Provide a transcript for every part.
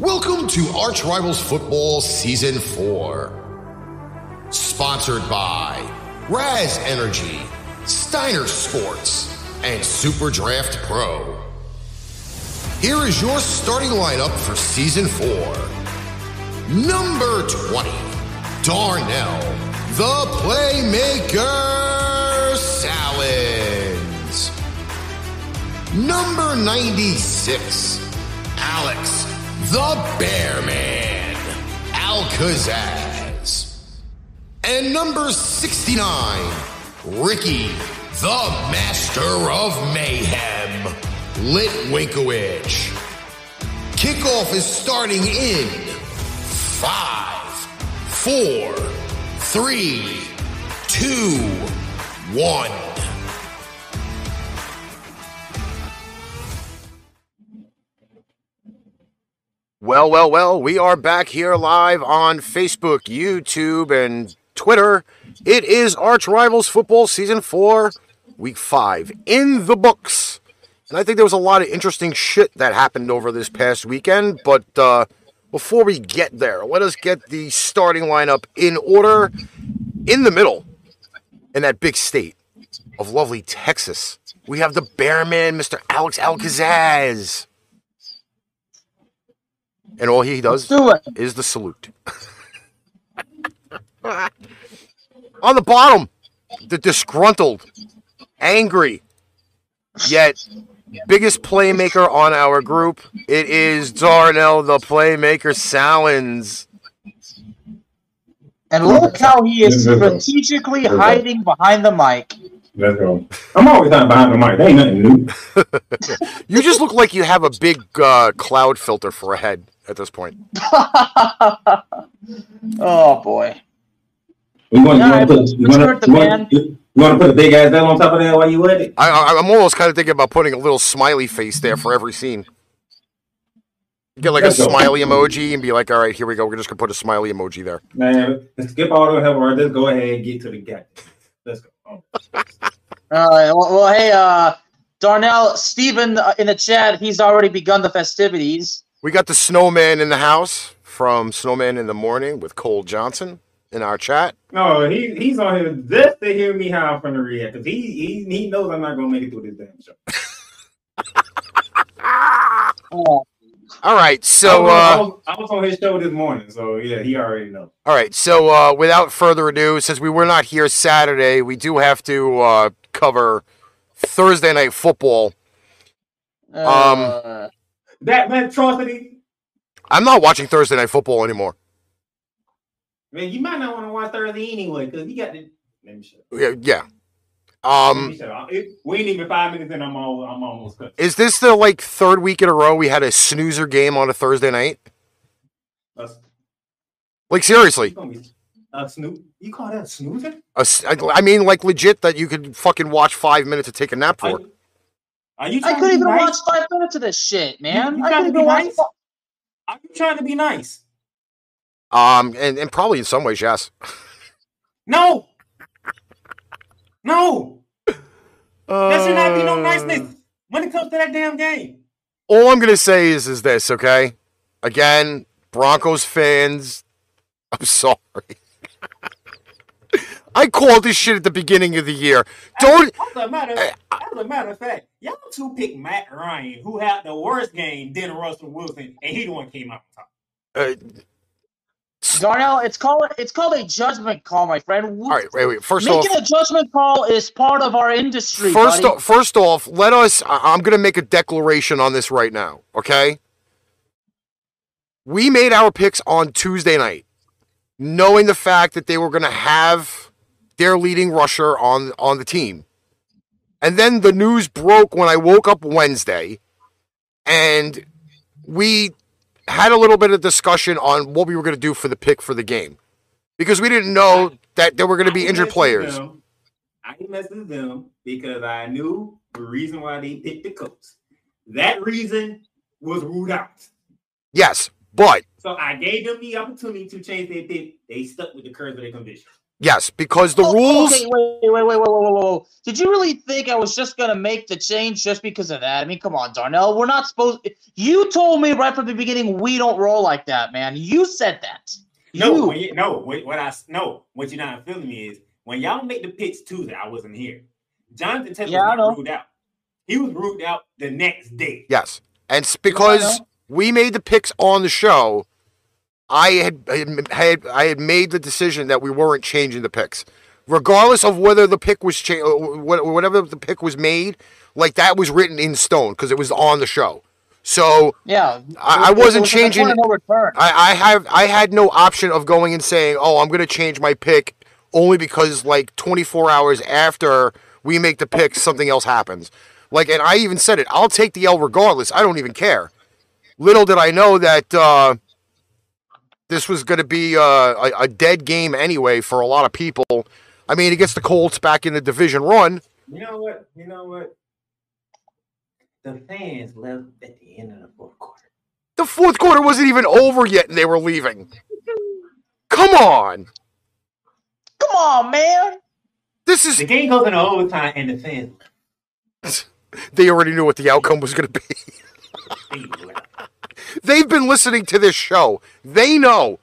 Welcome to Arch Rivals Football Season 4. Sponsored by Raze Energy, Steiner Sports, and Super Draft Pro. Here is your starting lineup for Season 4. Number 20, Darnell, the Playmaker Sallins. Number 96, Alex, the Bearman, Al Kazzaz. And number 69, Ricky, the Master of Mayhem, Litwinkowich. Kickoff is starting in five, four, three, two, one. Well, well, well, we are back here live on Facebook, YouTube, and Twitter. It is Arch Rivals Football Season 4, Week 5, in the books. And I think there was a lot of interesting shit that happened over this past weekend, but uh, before we get there, let us get the starting lineup in order. In the middle, in that big state of lovely Texas, we have the Bearman, Mr. Alex Al Kazzaz. And all he does do it. is the salute. On the bottom, the disgruntled, angry, yet biggest playmaker on our group. It is Darnell, the playmaker Sallins. And look how he is strategically hiding behind the mic. Let's go. I'm always hiding behind the mic. That ain't nothing new. You just look like you have a big uh, cloud filter for a head at this point. oh boy. You want, Yeah, you want, to, put, you, want the to, you, want, you want to put a big ass down on top of that while you at it? I, I, I'm almost kind of thinking about putting a little smiley face there for every scene. Get like a Let's smiley emoji and be like, all right, here we go. We're just going to put a smiley emoji there. Man, let's skip all the hell. Let's go ahead and get to the guy. Let's go. Oh. All right. Well, well hey, uh, Darnell, Steven uh, in the chat, he's already begun the festivities. We got the snowman in the house from Snowman in the Morning with Cole Johnson in our chat. No, he he's on here just to hear me how I'm gonna react because he, he he knows I'm not gonna make it through this damn show. Oh, All right, so I, uh, was, I was on his show this morning, so yeah, he already knows. all right, so uh, without further ado, since we were not here Saturday, we do have to uh, cover Thursday night football. uh, That monstrosity, I'm not watching Thursday night football anymore. man, you might not want to watch Thursday anyway because you got the. Let me shut. Yeah, yeah. Um, shut up. It- we ain't even five minutes in. I'm all. I'm almost cut. is this the like third week in a row we had a snoozer game on a Thursday night? Us- Like seriously, a snoop? You call that a snoozer? a I I mean like legit that you could fucking watch five minutes to take a nap for. Are you? I trying to couldn't even nice? watch five minutes of this shit, man. You- you I trying couldn't to even be watch. Are you trying to be nice? Um, and, and probably in some ways, yes. No. No. That should not be no Uh, niceness when it comes to that damn game. All I'm gonna say is is this, okay? Again, Broncos fans, I'm sorry. I called this shit at the beginning of the year. Don't As a matter, as a matter of fact, y'all two picked Matt Ryan, who had the worst game than Russell Wilson, and he the one came out on top. uh, Darnell, it's called it's called a judgment call, my friend. all right, wait, wait. First off, Making a judgment call is part of our industry. first buddy. off, first off, let us. I'm gonna make a declaration on this right now, okay? We made our picks on Tuesday night, knowing the fact that they were gonna have their leading rusher on on the team, and then the news broke when I woke up Wednesday, and we had a little bit of discussion on what we were gonna do for the pick for the game, because we didn't know that there were gonna be injured players. Them, I messaged them because I knew the reason why they picked the Colts. That reason was ruled out. Yes, but So I gave them the opportunity to change their pick. They stuck with the curse of their conviction. Yes, because the Oh, rules. Okay, wait, wait, wait, wait, wait, wait, wait, wait. Did you really think I was just gonna make the change just because of that? I mean, come on, Darnell. We're not supposed. You told me right from the beginning we don't roll like that, man. You said that. No, You. when you, no. What, I no, what you're not feeling me is when y'all make the picks Tuesday. I wasn't here. Jonathan Taylor Yeah, I was ruled out. He was ruled out the next day. Yes, and it's because know. we made the picks on the show. I had, had had I had made the decision that we weren't changing the picks, regardless of whether the pick was changed, whatever the pick was made. Like that was written in stone because it was on the show. So Yeah, I- I wasn't was at the point changing- No. I, I have I had no option of going and saying, "Oh, I'm going to change my pick," only because like 24 hours after we make the pick, something else happens. Like, and I even said it. I'll take the L regardless. I don't even care. Little did I know that uh, this was going to be uh, a, a dead game anyway for a lot of people. I mean, it gets the Colts back in the division run. You know what? You know what? The fans left at the end of the fourth quarter. The fourth quarter wasn't even over yet, and they were leaving. Come on, Come on, man. this is The game goes into overtime, and the fans they already knew what the outcome was going to be. They've been listening to this show. They know.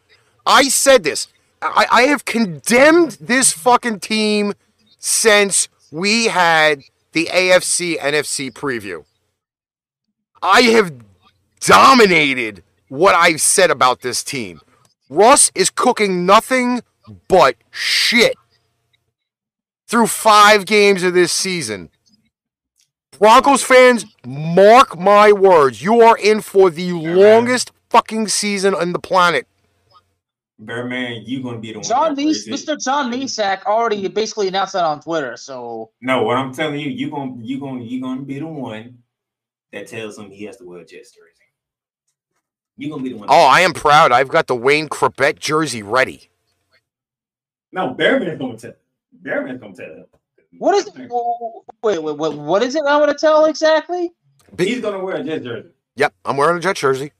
I said this. I, I have condemned this fucking team since we had the AFC NFC preview. I have dominated what I've said about this team. Russ is cooking nothing but shit through five games of this season. Broncos fans, mark my words. You are in for the longest fucking season on the planet. Bearman, you gonna be the one. John that Nees, breaks it. Mr. John Neesack already basically announced that on Twitter. So No, what I'm telling you, you gonna you gonna you gonna be the one that tells him he has to wear a Jets jersey. You gonna be the one. Oh, I am proud. I've got the Wayne Chrebet jersey ready. no, Bearman's gonna tell. Bearman's gonna tell him. What is it? Wait, wait, wait. What is it? I want to tell exactly. He's gonna wear a Jets jersey. Yep, I'm wearing a Jet jersey.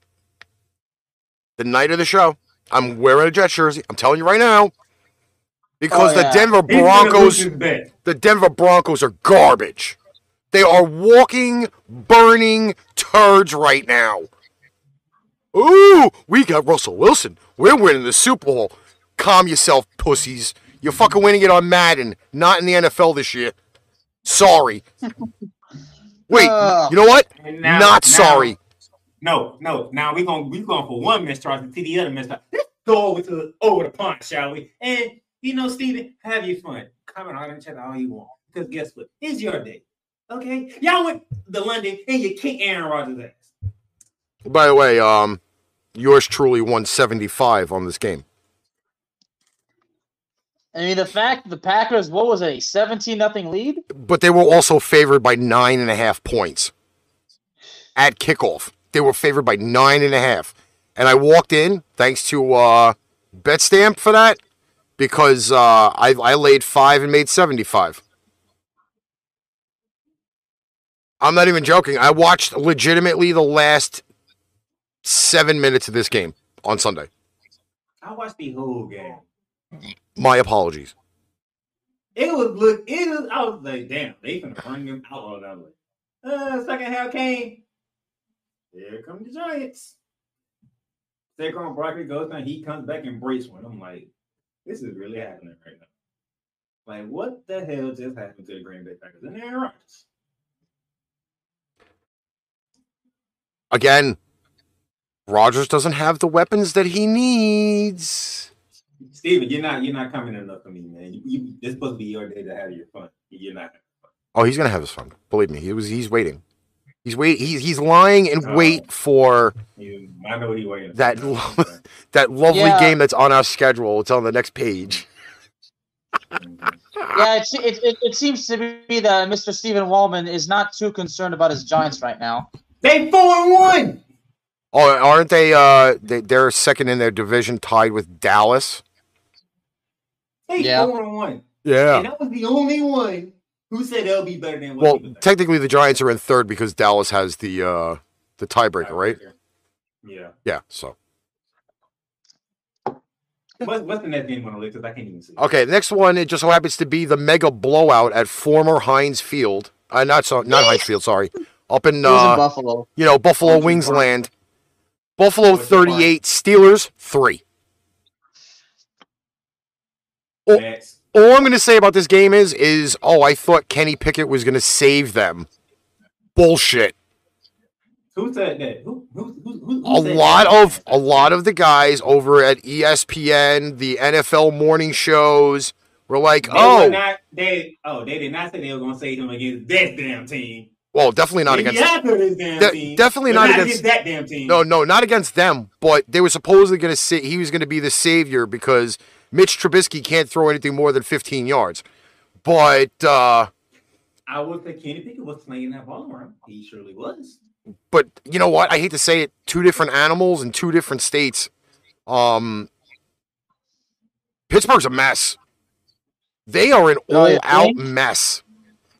The night of the show, I'm wearing a Jet jersey. I'm telling you right now. Because Oh, the. Denver Broncos lose his bet. the Denver Broncos are garbage. They are walking, burning turds right now. Ooh, we got Russell Wilson. We're winning the Super Bowl. Calm yourself, pussies. You're fucking winning it on Madden, not in the NFL this year. Sorry. Wait, Ugh. you know what? Now- not now- sorry. No, no. Now we're gonna we going for one mistrust and see the other mistrust. Let's go over to over the pond, shall we? And you know, Steven, have your fun. Comment on and chat all you want. Because guess what? It's your day. Okay? Y'all went to London and you kicked Aaron Rodgers' ass. By the way, um, yours truly won 75 on this game. I mean, the fact the Packers, what was it, a seventeen nothing lead? but they were also favored by nine and a half points at kickoff. They were favored by nine and a half, and I walked in thanks to uh, BetStamp for that because uh, I, I laid five and made seventy five. I'm not even joking. I watched legitimately the last seven minutes of this game on Sunday. I watched the whole game. My apologies. It was look, it was I was like, damn, they finna run him out all that way. Uh second half came. Here come the Giants. Saquon Barkley goes down, he comes back and breaks one. I'm like, this is really happening right now. Like, what the hell just happened to the Green Bay Packers and Aaron Rodgers? Again, Rodgers doesn't have the weapons that he needs. Steven, you're not you're not coming enough for me, man. You, you, this supposed to be your day to have your fun. You're not. Oh, he's gonna have his fun. Believe me, he was. He's waiting. He's wait. He's he's lying in Oh. wait for You, I know what he waiting. for. That lo- that lovely Yeah. game that's on our schedule. It's on the next page. Yeah, it, it, it, it seems to be that Mr. Stephen Wallman is not too concerned about his Giants right now. they four and one. Oh, aren't they? Uh, they they're second in their division, tied with Dallas. They Yeah. four and one. Yeah. And that was the only one who said they'll be better than Well, he technically, the Giants are in third because Dallas has the uh the tiebreaker, right? Yeah. Yeah. So What, what's the next game on the list? Because I can't even see. Okay, the next one it just so happens to be the mega blowout at former Heinz Field. Uh, not so, not Heinz Field. Sorry, up in It was in uh, Buffalo. you know Buffalo What's the Wings land. Buffalo What's the point? 38, Steelers 3. Oh. All I'm going to say about this game is is oh, I thought Kenny Pickett was going to save them. Bullshit. who said that? Who who who, A lot that? of a lot of the guys over at ESPN, the NFL morning shows were like, They "Oh, were not, they oh they did not say they were gonna save him against this damn team. well, definitely not Maybe against this damn De- team. definitely but not against- that damn team. No, no, not against them, but they were supposedly going to say he was going to be the savior because Mitch Trubisky can't throw anything more than 15 yards. But uh I would say Kenny Pickett was slinging that ball around. He surely was. but you know what? I hate to say it, two different animals in two different states. Um Pittsburgh's a mess. They are an Oh, all-out mess.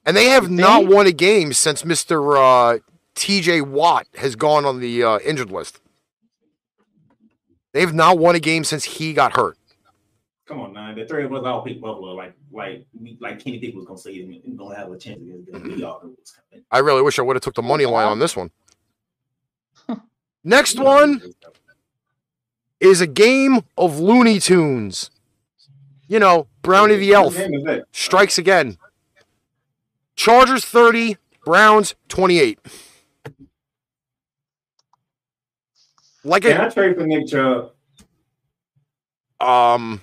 And they have not won a game since Mr. Uh, TJ Watt has gone on the uh, injured list. They've not won a game since he got hurt. Come on, man. The three of us all picked Buffalo like like we, like Kenny Pickett was gonna say him and gonna have a chance against them. We all knew it was coming. I really wish I would have took the money line on this one. Next one is a game of Looney Tunes. You know, Brownie the Elf What game is that? strikes again. Chargers 30, Browns 28. Like Can I a trade for Nick Chubb? um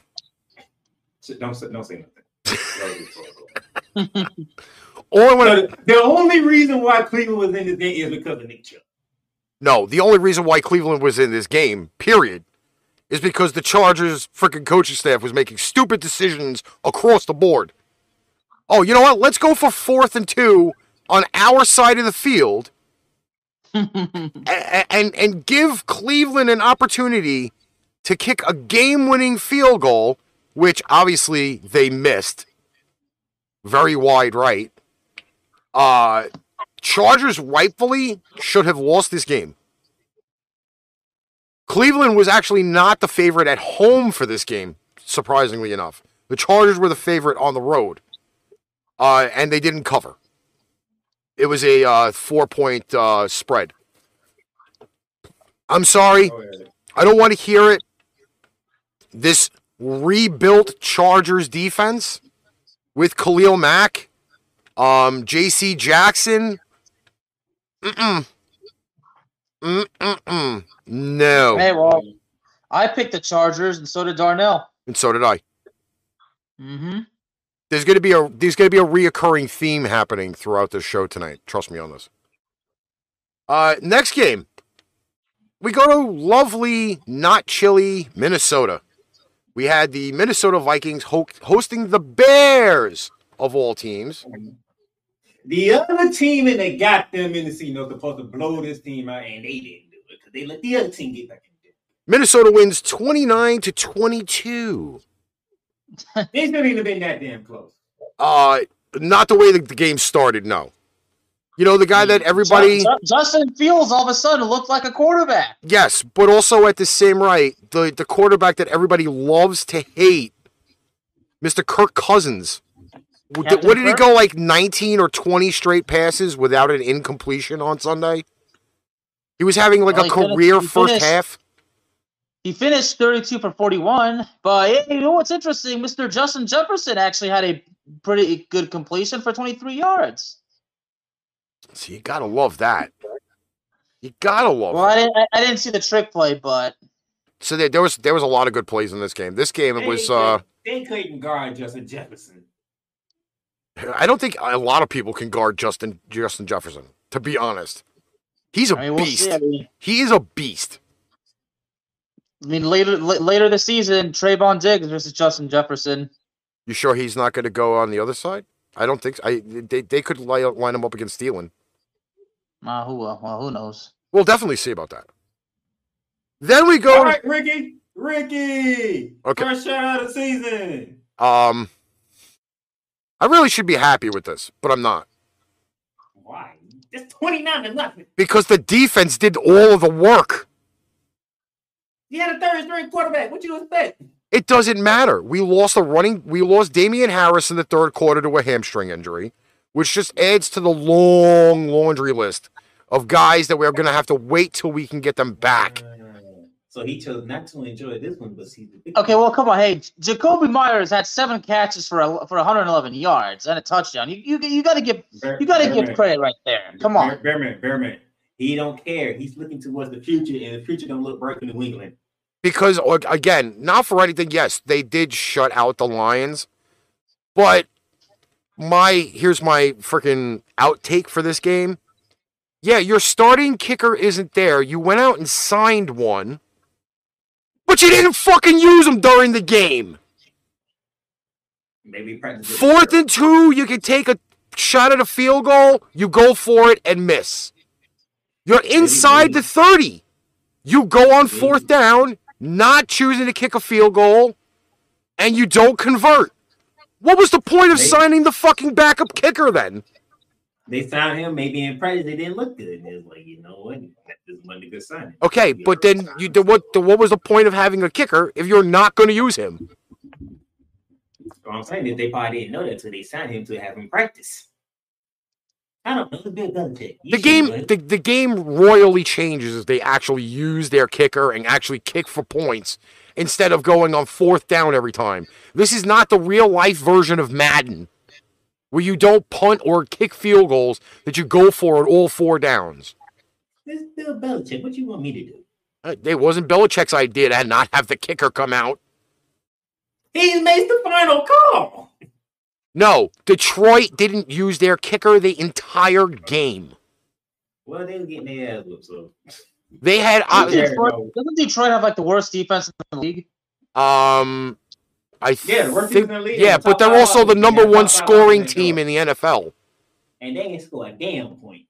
Don't say don't say nothing. all I want the only reason why Cleveland was in this game is because of Nick Chubb. No, the only reason why Cleveland was in this game, period, is because the Chargers freaking coaching staff was making stupid decisions across the board. Oh, you know what? Let's go for fourth and two on our side of the field and and, and give Cleveland an opportunity to kick a game-winning field goal, which obviously they missed. Very wide right. Uh Chargers rightfully should have lost this game. Cleveland was actually not the favorite at home for this game, surprisingly enough. The Chargers were the favorite on the road, uh, and they didn't cover. It was a uh, four point uh, spread. I'm sorry, Oh. I don't want to hear it. This rebuilt Chargers defense with Khalil Mack, um, J.C. Jackson. Mm-mm. Mm-mm-mm. No. hey, well, I picked the Chargers, and so did Darnell. And so did I. Mm-hmm. There's gonna be a there's gonna be a reoccurring theme happening throughout this show tonight. Trust me on this. Uh, next game, we go to lovely, not chilly Minnesota. We had the Minnesota Vikings ho- hosting the Bears of all teams. The other team and they got them in the season was supposed to blow this team out, and they didn't do it because they let the other team get back in. Minnesota wins 29 to 22. They shouldn't have been that damn close. Uh, not the way the, the game started. No. You know the guy that everybody. Ju- Ju- Justin Fields all of a sudden looked like a quarterback. Yes, but also at the same right, the the quarterback that everybody loves to hate, Mr. Kirk Cousins. What did, Captain what did he go like 19 or 20 straight passes without an incompletion on Sunday? He was having like Well, a he finished- career first finished- half. He finished 32 for 41, but you know what's interesting? Mr. Justin Jefferson actually had a pretty good completion for 23 yards. So you gotta love that. You gotta love Well, I didn't, I, I didn't see the trick play, but So there, there was there was a lot of good plays in this game. This game it was They- uh they couldn't guard Justin Jefferson. I don't think a lot of people can guard Justin Justin Jefferson, to be honest. He's a I mean, we'll beast. see. I mean, He is a beast. I mean later la- later this season, Trevon Diggs versus Justin Jefferson. You sure he's not going to go on the other side? I don't think so. I they they could line, line him up against Thielen. Uh, who uh, well, who knows? We'll definitely see about that. Then we go. All right, Ricky, Ricky, Okay. first shot of the season. Um, I really should be happy with this, but I'm not Why? It's twenty nine to nothing. because the defense did all of the work. He had a third string quarterback. What you expect? It doesn't matter. We lost a running. We lost Damien Harris in the third quarter to a hamstring injury, which just adds to the long laundry list of guys that we're going to have to wait till we can get them back. So he chose not to enjoy this one, but see. Okay, well, come on. Hey, Jakobi Meyers had seven catches for a, for 111 yards and a touchdown. You you, you got to give you got to give credit right there. Come on, Bearman, Bearman. He don't care. He's looking towards the future, and the future gonna look bright for New England. Because again, not for anything. Yes, they did shut out the Lions, but my here's my freaking outtake for this game. Yeah, your starting kicker isn't there. You went out and signed one, but you didn't fucking use him during the game. Maybe practice. Fourth and two, you can take a shot at a field goal. You go for it and miss. You're inside the 30. You go on fourth down, not choosing to kick a field goal, and you don't convert. What was the point of signing the fucking backup kicker then? They signed him. Maybe in practice they didn't look good. And it was like, you know what? This wasn't a good signing. Okay, Yeah, but then you the, what the, what was the point of having a kicker if you're not going to use him? What I'm saying is they probably didn't know that until they signed him to have him practice. I don't know. It's Bill Belichick. You The game the, the game royally changes if they actually use their kicker and actually kick for points instead of going on fourth down every time. This is not the real life version of Madden where you don't punt or kick field goals that you go for at all four downs. This is Bill Belichick. What do you want me to do? Uh, It wasn't Belichick's idea to not have the kicker come out. He made the final call. No, Detroit didn't use their kicker the entire game. Well, they were getting their ass whooped, so They had uh, Detroit, doesn't Detroit have like the worst defense in the league? um I Yeah, the worst think, defense in the league, yeah, the but they're also the number one scoring team in the NFL. and they ain't score a damn point.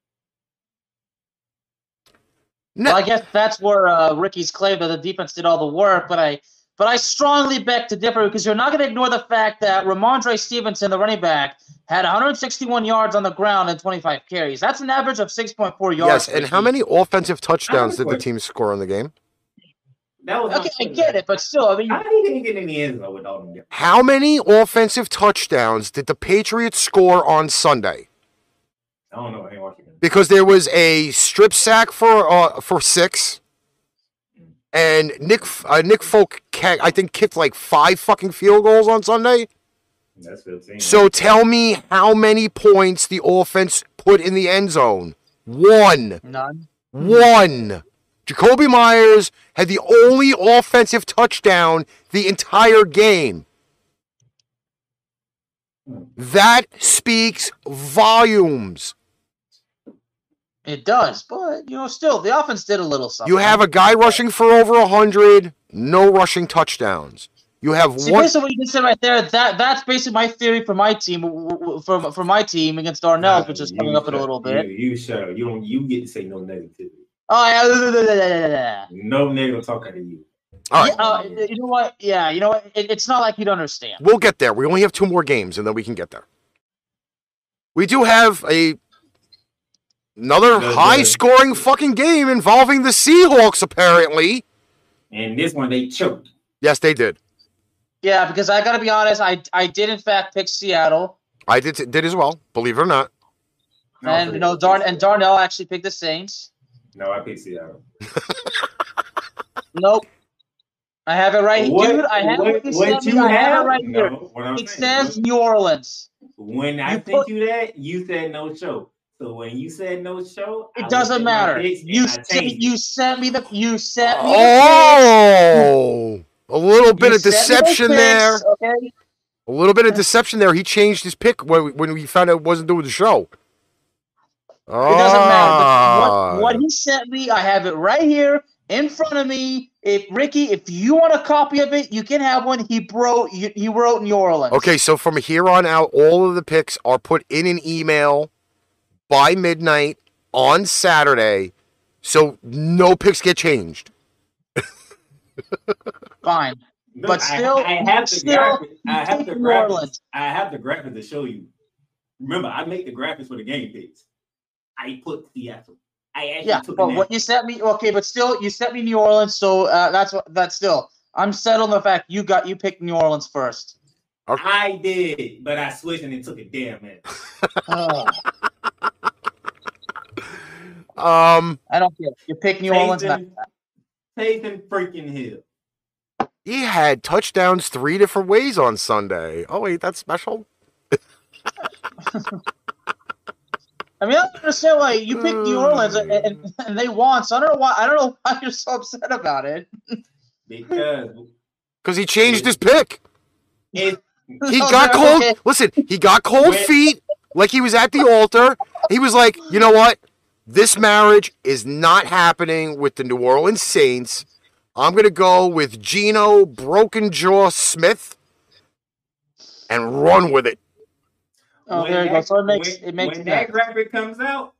No, Well, I guess that's where uh, Ricky's claim that the defense did all the work, but I but I strongly beg to differ because you're not going to ignore the fact that Rhamondre Stevenson, the running back, had 161 yards on the ground and 25 carries. That's an average of 6.4 yards. yes, and how game. many offensive touchdowns did the team score in the game? That was Okay, I get it, but still, I mean, How did he didn't get in the end zone with all them? How many offensive touchdowns did the Patriots score on Sunday? I don't know. I ain't. Because there was a strip sack for uh, for six, and Nick uh, Nick Folk ca- I think kicked like five fucking field goals on Sunday. That's 15. So tell me how many points the offense put in the end zone? One. none. One. Jakobi Meyers had the only offensive touchdown the entire game. That speaks volumes. It does, but you know, still, the offense did a little something. You have a guy rushing for over a hundred, no rushing touchdowns. You have See, one. based on what you just said right there, that that's basically my theory for my team, w- w- for for my team against Darnell, which is You coming up in a little bit. You, you shut up. You don't. You get to say no negativity. Oh yeah, No negative talk out of you. All right, Yeah, uh, you know what? Yeah, you know what? It, it's not like you'd understand. we'll get there. We only have two more games, and then we can get there. We do have a another The- the- high-scoring fucking game involving the Seahawks. Apparently, And this one they choked. yes, they did. Yeah, because I got to be honest, I I did in fact pick Seattle, I did did as well. Believe it or not. And you know Darn and Darnell actually picked the Saints. No, I picked Seattle. Nope, I have it right here, dude. I have what, what, you what you. I have have? it right no, here. what I'm It saying, says New Orleans. when I you sent put- you that, you said no show. So when you said no show, It looked doesn't matter. You sent, you sent me the you sent me the Oh, a little bit You of sent me the deception there. Okay. A little bit of deception there. He changed his pick when we, when we found out it wasn't doing the show. It doesn't matter. Ah. what, what he sent me, I have it right here in front of me. If Ricky, if you want a copy of it, you can have one. He wrote he he wrote New Orleans. Okay, so from here on out, all of the picks are put in an email by midnight on Saturday, so no picks get changed. Fine. Look, But still- I, have the still, graphics. I have take the New graphics. I have the graphics to show you. Remember, I make the graphics for the game picks. I put Seattle. I actually Yeah, took but what you sent me, okay, but still, you sent me New Orleans, so uh, that's what that's still. I'm settled on the fact you got you picked New Orleans first. I did, but I switched and it took a damn minute. Oh, Um, I don't care. You picked New Orleans. Not, Taysom freaking Hill. he had touchdowns three different ways on Sunday. Oh wait, that's special. I mean, I don't understand why you picked New Orleans and, and, and they won. So I don't know why. I don't know why you're so upset about it. Because Because he changed his pick. it, He Oh, got cold. okay. Listen, he got cold When- feet, like he was at the altar. He was like, you know what? This marriage is not happening with the New Orleans Saints. I'm gonna go with Geno Broken Jaw Smith and run with it. Oh, when there you go. that- So it makes when, it makes when sense. that graphic comes out,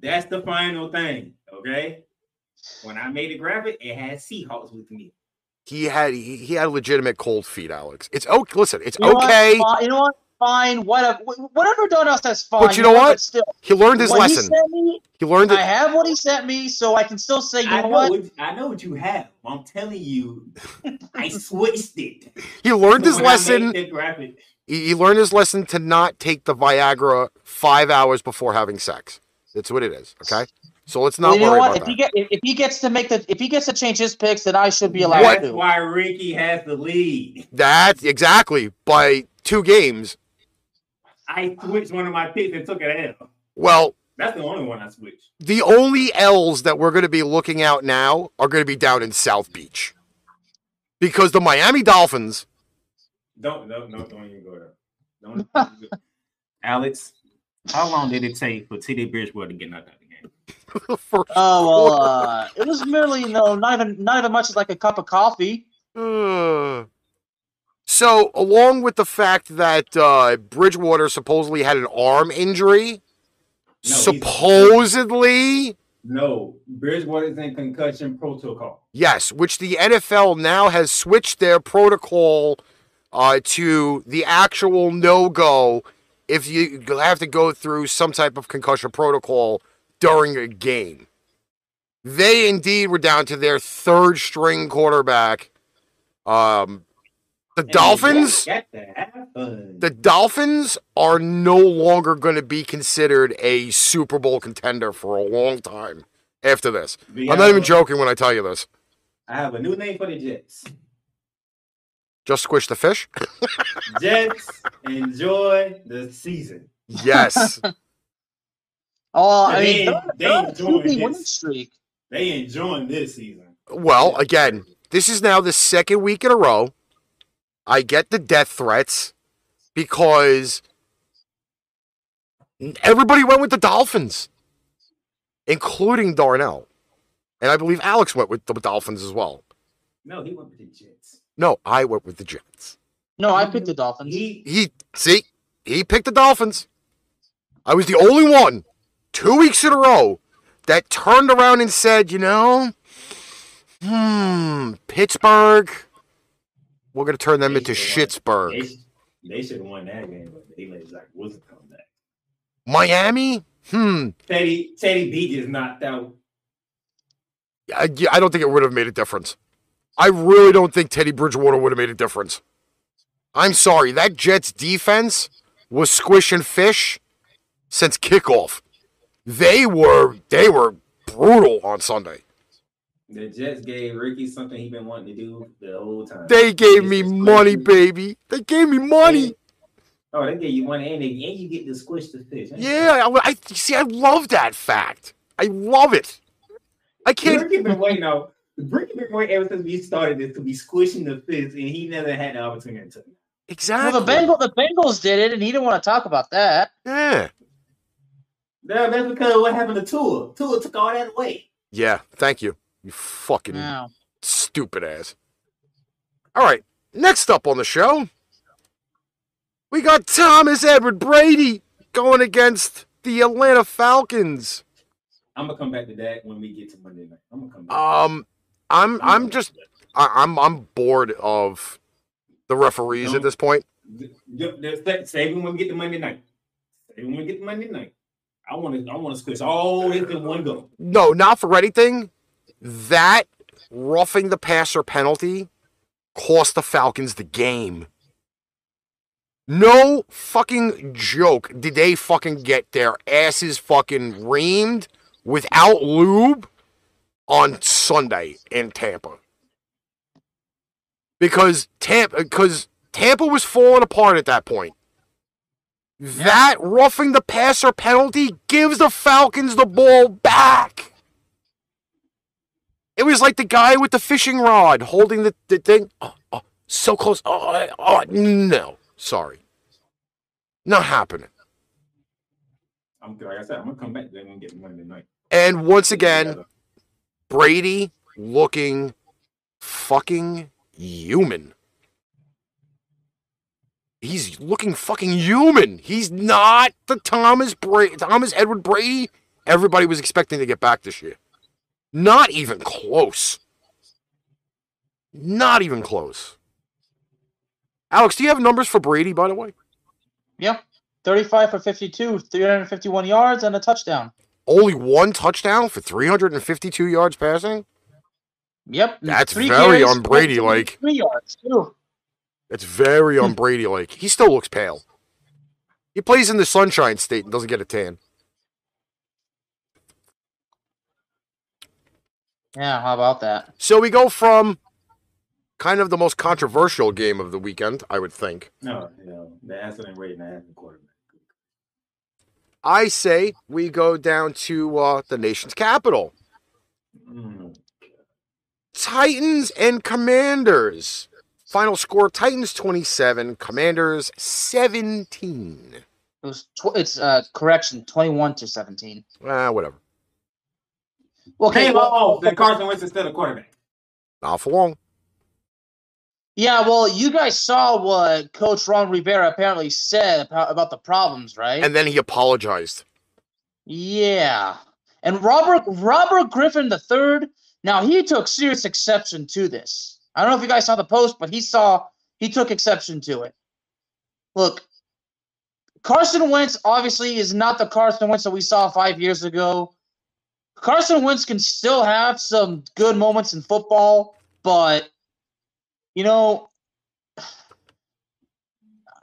that's the final thing. Okay. When I made the graphic, it had Seahawks with me. He had he, he had legitimate cold feet, Alex. It's okay. Listen, it's You know what? okay. Fine- You know what? Fine. Whatever. Whatever Don says fine. But you know what? Still, He learned his what he lesson. me, He learned I have what he sent me, so I can still say, you I know know what? what I know what you have. I'm telling you, I switched it. He learned his When I made lesson. The graphic, He, he learned his lesson to not take the Viagra five hours before having sex. That's what it is. Okay. So let's not Well, you know worry what? about If that. he get if, if he gets to make the if he gets to change his picks, then I should be allowed What? That's why Ricky has the lead. That exactly by two games. I switched one of my picks and took an L. Well, That's the only one I switched. the only L's that we're going to be looking out now are going to be down in South Beach because the Miami Dolphins. Don't no no don't even go there. Don't, don't go- Alex, how long did it take for TD Bridgewater to get knocked out of the game? first Oh well, uh, it was merely you know not even not even much as like a cup of coffee. Uh, so, along with the fact that uh, Bridgewater supposedly had an arm injury, No, supposedly, No, Bridgewater's in concussion protocol. yes, which the NFL now has switched their protocol uh, to the actual no go if you have to go through some type of concussion protocol during a game. They indeed were down to their third string quarterback. Um, the And Dolphins. Got to have fun. the Dolphins are no longer going to be considered a Super Bowl contender for a long time after this. I'm not even joking when I tell you this. I have a new name for the Jets. Just squish the fish? Jets enjoy the season. Yes. Oh, I They- mean, they're, they they're on a enjoying two-game winning streak. They enjoying this season. well, again, this is now the second week in a row. I get the death threats because everybody went with the Dolphins, including Darnell. And I believe Alex went with the Dolphins as well. No, he went with the Jets. No, I went with the Jets. No, I picked the Dolphins. He He see, he picked the Dolphins. I was the only one, two weeks in a row, that turned around and said, you know, hmm, Pittsburgh, we're gonna turn them They into should've won. Shitsburg. they, they should have won that game, but they let Zach Wilson come back. Miami, hmm, Teddy Teddy B just knocked out. I, yeah, I don't think it would have made a difference. I really don't think Teddy Bridgewater would have made a difference. I'm sorry, that Jets defense was squishing fish since kickoff. They were they were brutal on Sunday. The Jets gave Ricky something he been wanting to do the whole time. They gave me money, baby. They gave me money. Oh, they gave you money and, they, and you get to squish the fish. Yeah, I, I see. I love that fact. I love it. I can't. Ricky been waiting on. Ricky been ever since we started this to be squishing the fish, and he never had the opportunity to. Exactly. well, the Bengal, the Bengals did it, and he didn't want to talk about that. Yeah. No, that's because of what happened to Tua. Tua took all that away. Yeah. Thank you. You fucking No. stupid ass. All right. Next up on the show, we got Thomas Edward Brady going against the Atlanta Falcons. I'm gonna come back to that when we get to Monday night. I'm gonna come back. Um, I'm I'm just I, I'm I'm bored of the referees at this point. Yep, that's that. Save him when we get to Monday night. Save him when we get to Monday night. I want to. I want to squish all this in one go. No, not for anything. That roughing the passer penalty cost the Falcons the game. No fucking joke did they fucking get their asses fucking reamed without lube on Sunday in Tampa. Because Tampa because Tampa was falling apart at that point. That roughing the passer penalty gives the Falcons the ball back. It was like the guy with the fishing rod holding the, the thing. Oh, oh, so close. Oh, oh, no. Sorry. Not happening. I'm like I said, I'm gonna come back. They're gonna get Monday night. And once again, Brady looking fucking human. He's looking fucking human. He's not the Thomas Brady, Thomas Edward Brady everybody was expecting to get back this year. Not even close. Not even close. Alex, do you have numbers for Brady, by the way? Yeah. 35 for 52, 351 yards, and a touchdown. Only one touchdown for 352 yards passing? Yep. That's Three very carries, un-Brady like. Three yards, too. It's very un hmm. Brady like. He still looks pale. He plays in the Sunshine State and doesn't get a tan. Yeah, how about that? So we go from kind of the most controversial game of the weekend, I would think. No, you know, the accident rate and the accident quarterback. I say we go down to uh, the nation's capital. Mm. Titans and Commanders. Final score Titans 27, Commanders 17. It was tw- it's uh correction, 21 to 17. Ah, whatever. Okay, Okay, well, oh, that Carson Wentz is still a quarterback. Not for long. Yeah, well, you guys saw what Coach Ron Rivera apparently said about, the problems, right? And then he apologized. Yeah. And Robert Robert Griffin III, now he took serious exception to this. I don't know if you guys saw the post, but he saw he took exception to it. Look, Carson Wentz obviously is not the Carson Wentz that we saw five years ago. Carson Wentz can still have some good moments in football, but you know,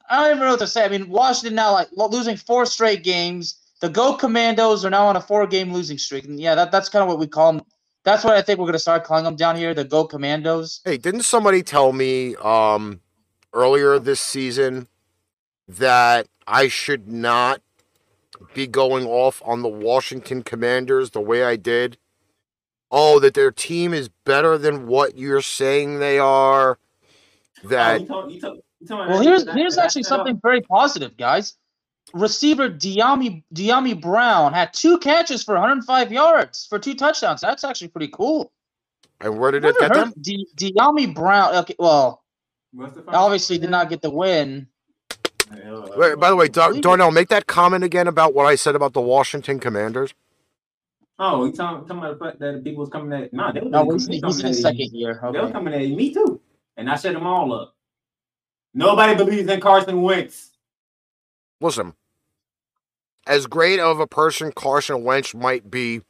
I don't even know what to say. I mean, Washington now like losing four straight games. The Go Commandos are now on a four-game losing streak, and yeah, that, that's kind of what we call them. That's what I think we're gonna start calling them down here, the Go Commandos. Hey, didn't somebody tell me um, earlier this season that I should not be going off on the Washington Commanders the way I did? Oh, that their team is better than what you're saying they are. Oh, That you told, you told, you told Well, here's that- here's that- actually that- something very positive, guys. Receiver Diami Dyami Brown had two catches for 105 yards for two touchdowns. That's actually pretty cool. and where did it Never get them? Di- Dyami Brown. Okay, well, What's the final obviously did not get the win. Wait, by the way, Dar- Darnell, make that comment again about what I said about the Washington Commanders. Oh, you talking, talking about the fact that the people was coming at? Nah, they was No, really he's, coming- he's in coming his at you. second year. They was Okay. coming at me too, and I shut them all up. Nobody believes in Carson Wentz. Listen, as great of a person Carson Wentz might be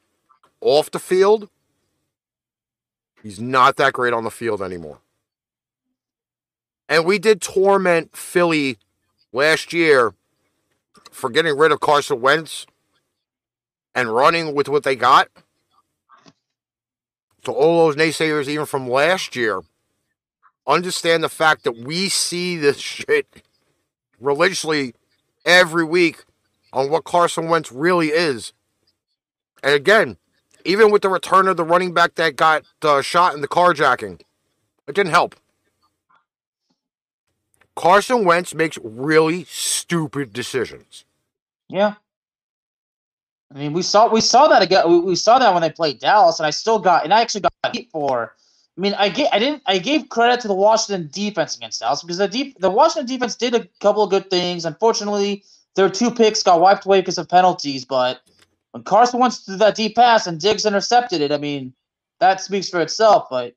off the field, he's not that great on the field anymore. And we did torment Philly last year for getting rid of Carson Wentz and running with what they got. To all those naysayers, even from last year, understand the fact that we see this shit religiously every week on what Carson Wentz really is. And again, even with the return of the running back that got uh, shot in the carjacking, it didn't help. Carson Wentz makes really stupid decisions. Yeah. I mean, we saw we saw that again. We, we saw that when they played Dallas, and I still got and I actually got heat for. I mean, I gave I didn't I gave credit to the Washington defense against Dallas because the deep the Washington defense did a couple of good things. Unfortunately, their two picks got wiped away because of penalties. But when Carson wants to that deep pass and Diggs intercepted it, I mean, that speaks for itself. But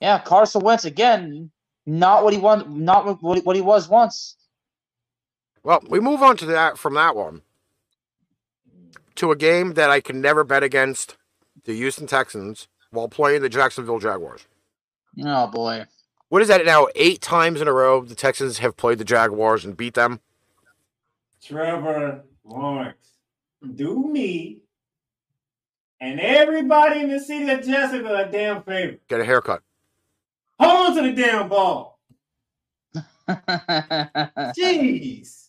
yeah, Carson Wentz again, not what he won, not what what he was once. Well, we move on to that from that one to a game that I can never bet against the Houston Texans while playing the Jacksonville Jaguars. Oh boy. What is that now? Eight times in a row, the Texans have played the Jaguars and beat them. Trevor Lawrence, do me and everybody in the city of Jacksonville a damn favor. Get a haircut. Hold on to the damn ball. Jeez.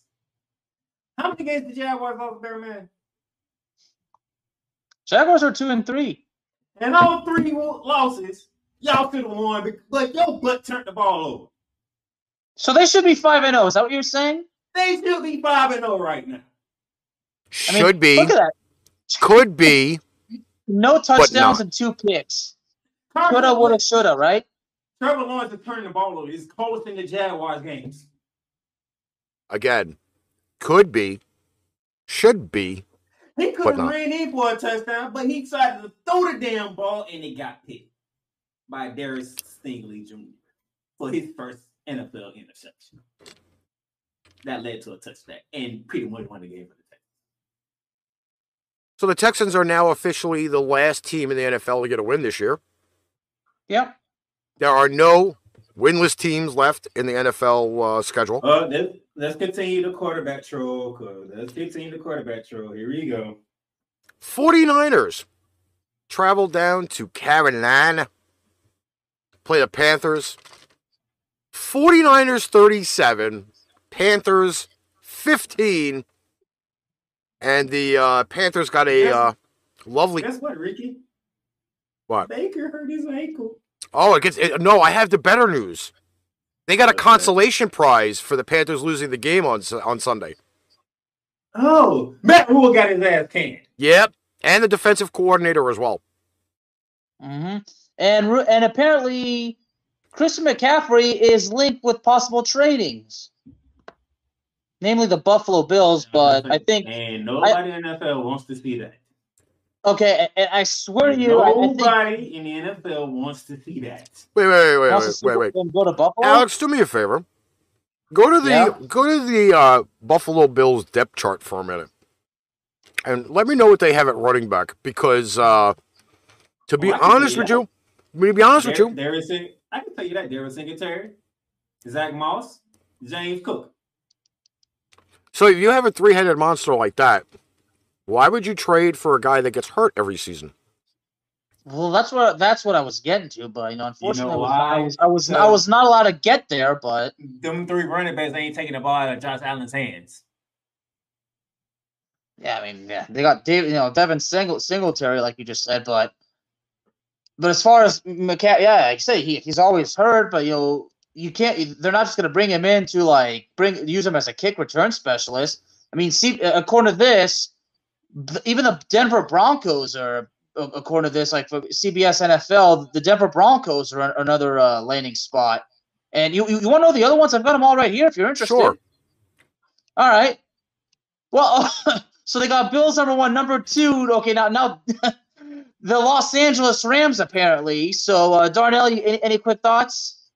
How many games the Jaguars lost there, man? Jaguars are two and three. And all three losses, y'all could have won, but your butt turned the ball over. So they should be five and zero. Is that what you're saying? They should be 5 and 0 right now. I mean, Should be, Look at that. could be. No touchdowns and two picks. Carson Coulda, woulda, Wentz- shoulda, right? Trevor Lawrence is turning the ball over. He's close in the Jaguars games. Again, could be, should be. He could But have ran in for a touchdown, but he decided to throw the damn ball and it got picked by Darius Stingley Jr. for his first NFL interception. That led to a touchdown and pretty much won the game for the Texans. So the Texans are now officially the last team in the NFL to get a win this year. Yep. There are no winless teams left in the NFL uh, schedule. Uh, let's, continue the quarterback troll. Let's continue the quarterback troll. Here we go. 49ers traveled down to Carolina, play the Panthers. 49ers 37, Panthers 15. And the uh, Panthers got a uh, lovely. Guess what, Ricky? What? Baker hurt his ankle. Oh, it gets. It, no, I have the better news. They got a What's consolation prize for the Panthers losing the game on on Sunday. Oh, Matt Rhule got his ass canned. Yep, and the defensive coordinator as well. hmm And and apparently, Christian McCaffrey is linked with possible tradings, namely the Buffalo Bills. But I think and nobody in the NFL wants to see that. Okay, and I swear to you, I, I think Nobody in the NFL wants to see that. Wait, wait, wait, wait, wait, wait, wait. go to Buffalo. Alex, do me a favor. Go to the Yeah? go to the uh, Buffalo Bills depth chart for a minute, and let me know what they have at running back. Because uh, to be Oh, I can tell honest with that. you, let me be honest with you. there is a, I can tell you that there was Singletary, Zach Moss, James Cook. So if you have a three-headed monster like that, why would you trade for a guy that gets hurt every season? Well, that's what that's what I was getting to, but you know, unfortunately, I, why? was, I was I was, I was not allowed to get there. But Them three running backs ain't taking the ball out of Josh Allen's hands. yeah, I mean, yeah, they got David, you know, Devin Single Singletary, like you just said, but but as far as McCa, yeah, like I say, he he's always hurt, but you know, you can't. They're not just gonna bring him in to like bring use him as a kick return specialist. I mean, see, according to this, th- even the Denver Broncos are, according to this, like for CBS NFL, the Denver Broncos are another uh, landing spot. And you, you, you want to know the other ones? I've got them all right here if you're interested. Sure. All right. Well, so they got Bills number one, number two. Okay, now now the Los Angeles Rams apparently. So uh, Darnell, any, any quick thoughts?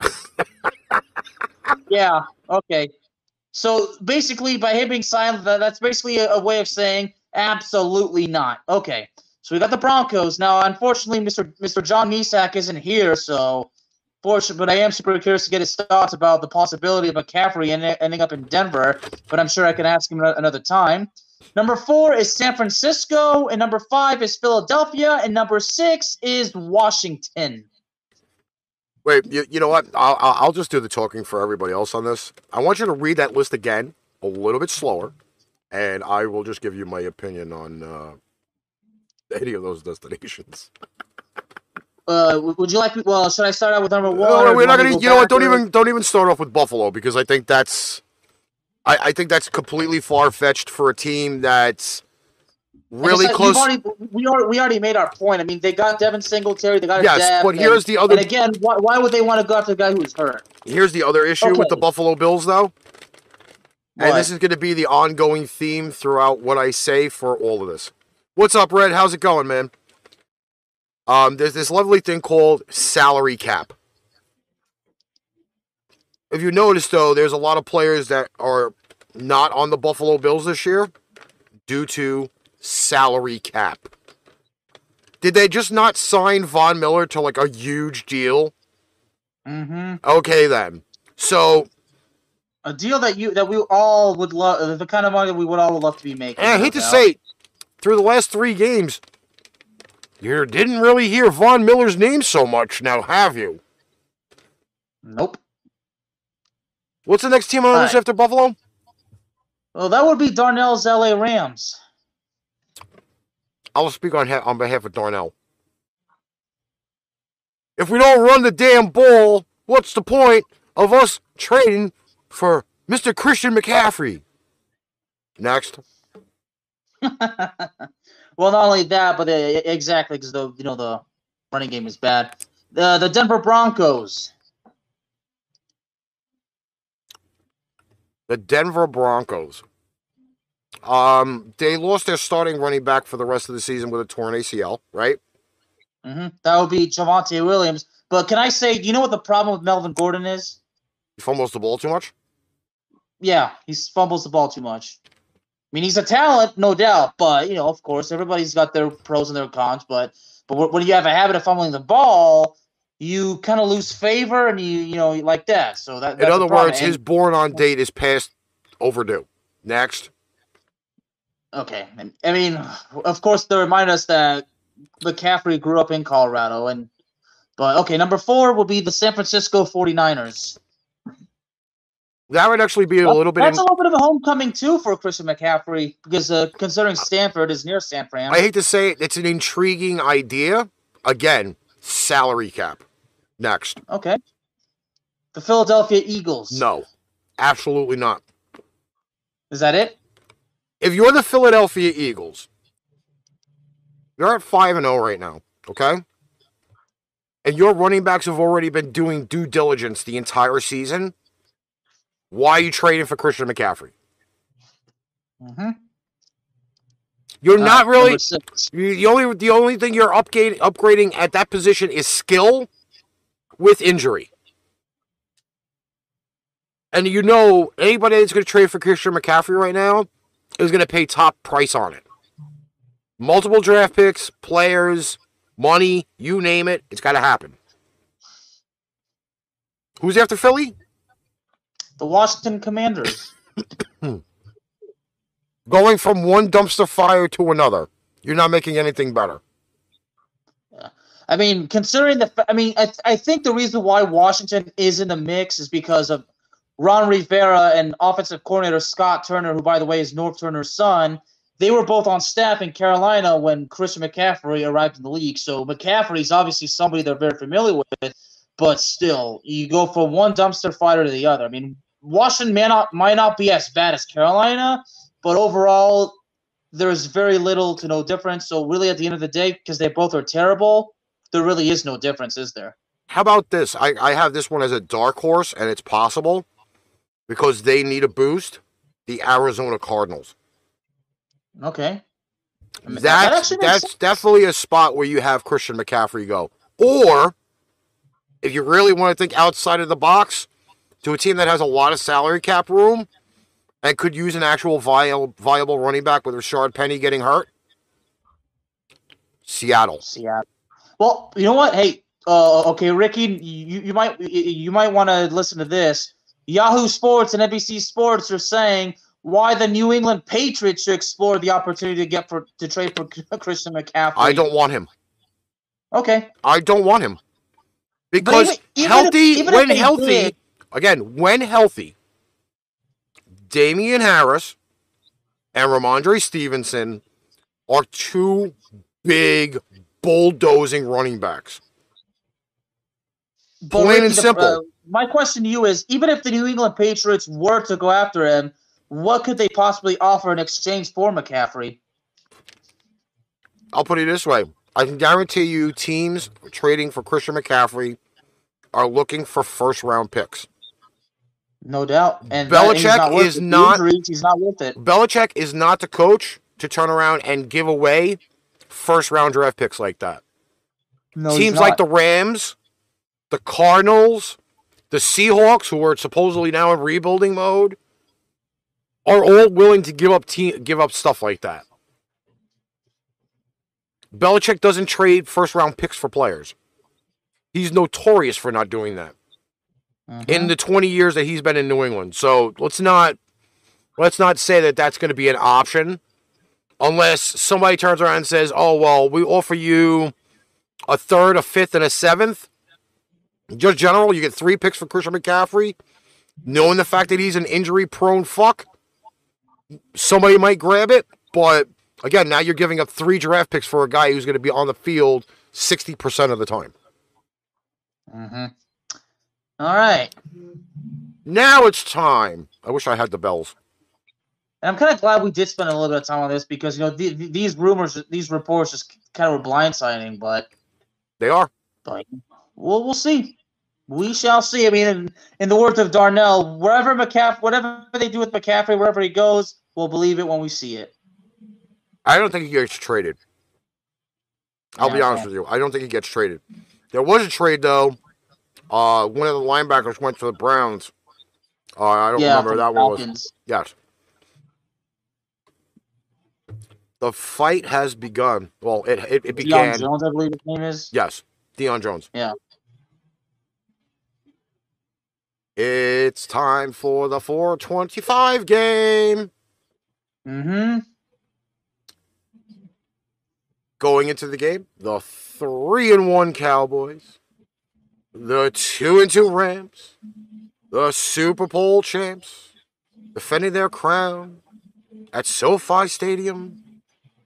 yeah. Okay. So basically, by him being silent, that, that's basically a, a way of saying absolutely not. Okay. So we got the Broncos now. Unfortunately, Mr. Mr. John Misak isn't here, so fortunate. But I am super curious to get his thoughts about the possibility of McCaffrey end, ending up in Denver. But I'm sure I can ask him another time. Number four is San Francisco, and number five is Philadelphia, and number six is Washington. Wait, you, you know what? I'll, I'll just do the talking for everybody else on this. I want you to read that list again, a little bit slower, and I will just give you my opinion on uh, any of those destinations. Uh, would you like? Me well, should I start out with number one? No, or we're not gonna. You know what? Don't backward? even don't even start off with Buffalo because I think that's, I, I think that's completely far fetched for a team that's really close. Already, we already we already made our point. I mean, they got Devin Singletary. They got Yes, but here's and, the other. and again, why, why would they want to go after the guy who's hurt? Here's the other issue with the Buffalo Bills, though, and this is going to be the ongoing theme throughout what I say for all of this. What's up, Red? How's it going, man? Um, there's this lovely thing called salary cap. If you notice, though, there's a lot of players that are not on the Buffalo Bills this year due to salary cap. Did they just not sign Von Miller to like a huge deal? Mm-hmm. Okay, then. So A deal that you that we all would love, the kind of money that we would all love to be making. And I hate to doubt. say, through the last three games, you didn't really hear Von Miller's name so much now, have you? Nope. What's the next team on the list after Buffalo? Well, that would be Darnell's LA Rams. I'll speak on, on behalf of Darnell. If we don't run the damn ball, what's the point of us trading for Mr. Christian McCaffrey? Next. well, not only that, but uh, exactly because the you know the running game is bad. The the Denver Broncos. The Denver Broncos. Um, they lost their starting running back for the rest of the season with a torn ACL, right? hmm That would be Javonte Williams. But can I say, you know what the problem with Melvin Gordon is? He fumbles the ball too much. Yeah, he fumbles the ball too much. I mean, he's a talent, no doubt, but you know, of course, everybody's got their pros and their cons. But but when you have a habit of fumbling the ball, you kind of lose favor, and you you know like that. So that In other words, his born on date is past overdue. Next. Okay. and- I mean, of course, they remind us that McCaffrey grew up in Colorado. and But okay, number four will be the San Francisco 49ers. That would actually be a little bit. That's in- a little bit of a homecoming, too, for Christian McCaffrey, because uh, considering Stanford is near San Fran. I hate to say it, it's an intriguing idea. Again, salary cap. Next. okay. The Philadelphia Eagles. No, absolutely not. Is that it? If you're the Philadelphia Eagles, you're at 5 and 0 right now, okay? And your running backs have already been doing due diligence the entire season. Why are you trading for Christian McCaffrey? Mm-hmm. You're not really You- The only the only thing you're upgrading upgrading at that position is skill with injury. And you know anybody that's going to trade for Christian McCaffrey right now is going to pay top price on it. Multiple draft picks, players, money, you name it, it's got to happen. Who's after Philly? The Washington Commanders. Going from one dumpster fire to another. You're not making anything better. I mean, considering the, I mean, I, I think the reason why Washington is in the mix is because of Ron Rivera and offensive coordinator Scott Turner, who, by the way, is Norv Turner's son. They were both on staff in Carolina when Christian McCaffrey arrived in the league. So McCaffrey's obviously somebody they're very familiar with, but still, you go from one dumpster fire to the other. I mean, Washington may not might not be as bad as Carolina, but overall, there's very little to no difference. So really, at the end of the day, because they both are terrible, there really is no difference, is there? How about this? I, I have this one as a dark horse, and it's possible because they need a boost. The Arizona Cardinals. Okay. I mean, that That's that's sense. definitely a spot where you have Christian McCaffrey go. Or if you really want to think outside of the box, to a team that has a lot of salary cap room and could use an actual viable viable running back with Rashaad Penny getting hurt. Seattle. Seattle. Well, you know what? Hey, uh, okay, Ricky, you, you might you might want to listen to this. Yahoo Sports and NBC Sports are saying why the New England Patriots should explore the opportunity to get for to trade for Christian McCaffrey. I don't want him. Okay. I don't want him. Because even- even healthy, if when healthy, did- again, when healthy, Damien Harris and Rhamondre Stevenson are two big bulldozing running backs. Plain and the- simple. uh, my question to you is: even if the New England Patriots were to go after him, what could they possibly offer in exchange for McCaffrey? I'll put it this way. I can guarantee you teams trading for Christian McCaffrey are looking for first round picks. No doubt. And that- and Belichick not worth is it. Not- injuries, he's not worth it. Belichick is not the coach to turn around and give away first round draft picks like that. No, Teams like the Rams, the Cardinals, the Seahawks, who are supposedly now in rebuilding mode, are all willing to give up te- give up stuff like that. Belichick doesn't trade first round picks for players. He's notorious for not doing that mm-hmm. in the 20 years that he's been in New England. So let's not let's not say that that's going to be an option unless somebody turns around and says, "Oh well, we offer you a third, a fifth, and a seventh. Just general, you get three picks for Christian McCaffrey, knowing the fact that he's an injury-prone fuck. Somebody might grab it, but again, now you're giving up three draft picks for a guy who's going to be on the field 60% of the time. Mm-hmm. All right. Now it's time. I wish I had the bells. And I'm kind of glad we did spend a little bit of time on this because you know the, the- these rumors, these reports, just kind of were blindsiding. But They are. but we'll we'll see. We shall see. I mean, in, in the words of Darnell, wherever McCaffrey, whatever they do with McCaffrey, wherever he goes, we'll believe it when we see it. I don't think he gets traded. I'll be honest with you. I don't think he gets traded. There was a trade though. Uh, one of the linebackers went to the Browns. Uh, I don't yeah, remember that the one was. Yes. The fight has begun. Well, it it, it Deion began. Jones, I believe his name is. Yes, Deion Jones. Yeah. It's time for the 425 game. Mm-hmm. Going into the game, the three and one Cowboys, the two and two Rams, the Super Bowl champs, defending their crown at SoFi Stadium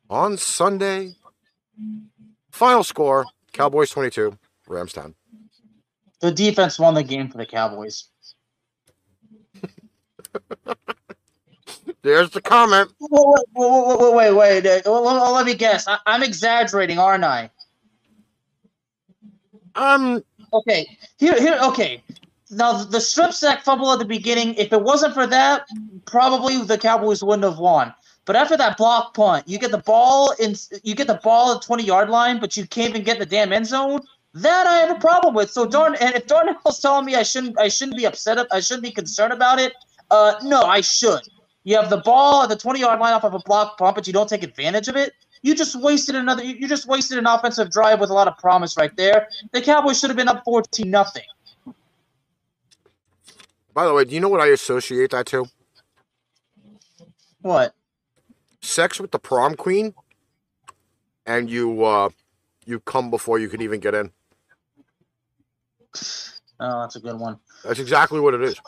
on Sunday. Final score: Cowboys 22, Rams 10. The defense won the game for the Cowboys. There's the comment. Wait, wait, wait, wait, wait. Let, me guess. I, I'm exaggerating, aren't I? Um, Okay. Here, here. Okay. Now the strip sack fumble at the beginning. If it wasn't for that, probably the Cowboys wouldn't have won. But after that block punt, you get the ball in. You get the ball at the 20 yard line, but you can't even get the damn end zone. That I have a problem with. So Darn, and if Darnell's telling me I shouldn't, I shouldn't be upset. I shouldn't be concerned about it. Uh, no, I should. You have the ball at the 20 yard line off of a block punt, but you don't take advantage of it. You just wasted another. You you just wasted an offensive drive with a lot of promise right there. The Cowboys should have been up 14 nothing. by the way, do you know what I associate that to? What? Sex with the prom queen, and you uh, you come before you can even get in. Oh, that's a good one. That's exactly what it is.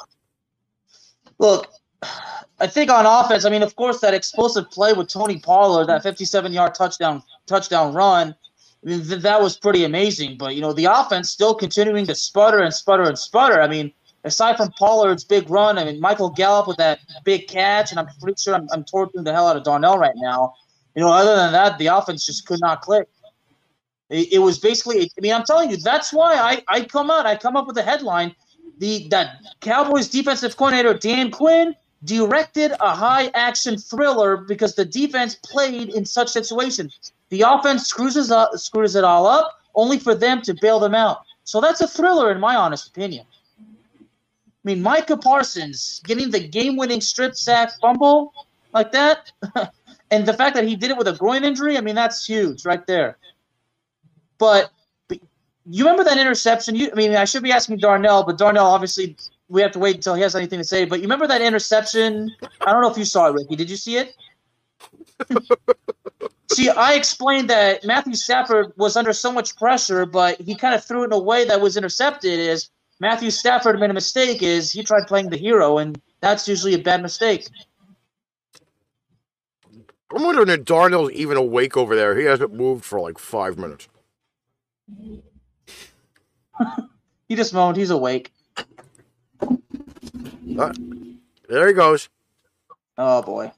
Look, I think on offense, I mean, of course, that explosive play with Tony Pollard, that 57-yard touchdown touchdown run, I mean, th- that was pretty amazing. But you know, the offense still continuing to sputter and sputter and sputter. I mean, aside from Pollard's big run, I mean, Michael Gallup with that big catch, and I'm pretty sure I'm, I'm torturing the hell out of Darnell right now. You know, other than that, the offense just could not click. It, it was basically, I mean, I'm telling you, that's why I, I come out, I come up with a headline. The that Cowboys defensive coordinator Dan Quinn directed a high action thriller because the defense played in such situations. The offense screws up, screws it all up, only for them to bail them out. So that's a thriller, in my honest opinion. I mean, Micah Parsons getting the game-winning strip sack fumble like that, and the fact that he did it with a groin injury, I mean, that's huge right there. But you remember that interception? You, I mean, I should be asking Darnell, but Darnell obviously we have to wait until he has anything to say. But you remember that interception? I don't know if you saw it, Ricky. Did you see it? see, I explained that Matthew Stafford was under so much pressure, but he kind of threw it in a way that was intercepted. Is Matthew Stafford made a mistake? Is he tried playing the hero, and that's usually a bad mistake. I'm wondering if Darnell's even awake over there. He hasn't moved for like five minutes. He just moaned. He's awake. Uh, there he goes. Oh boy.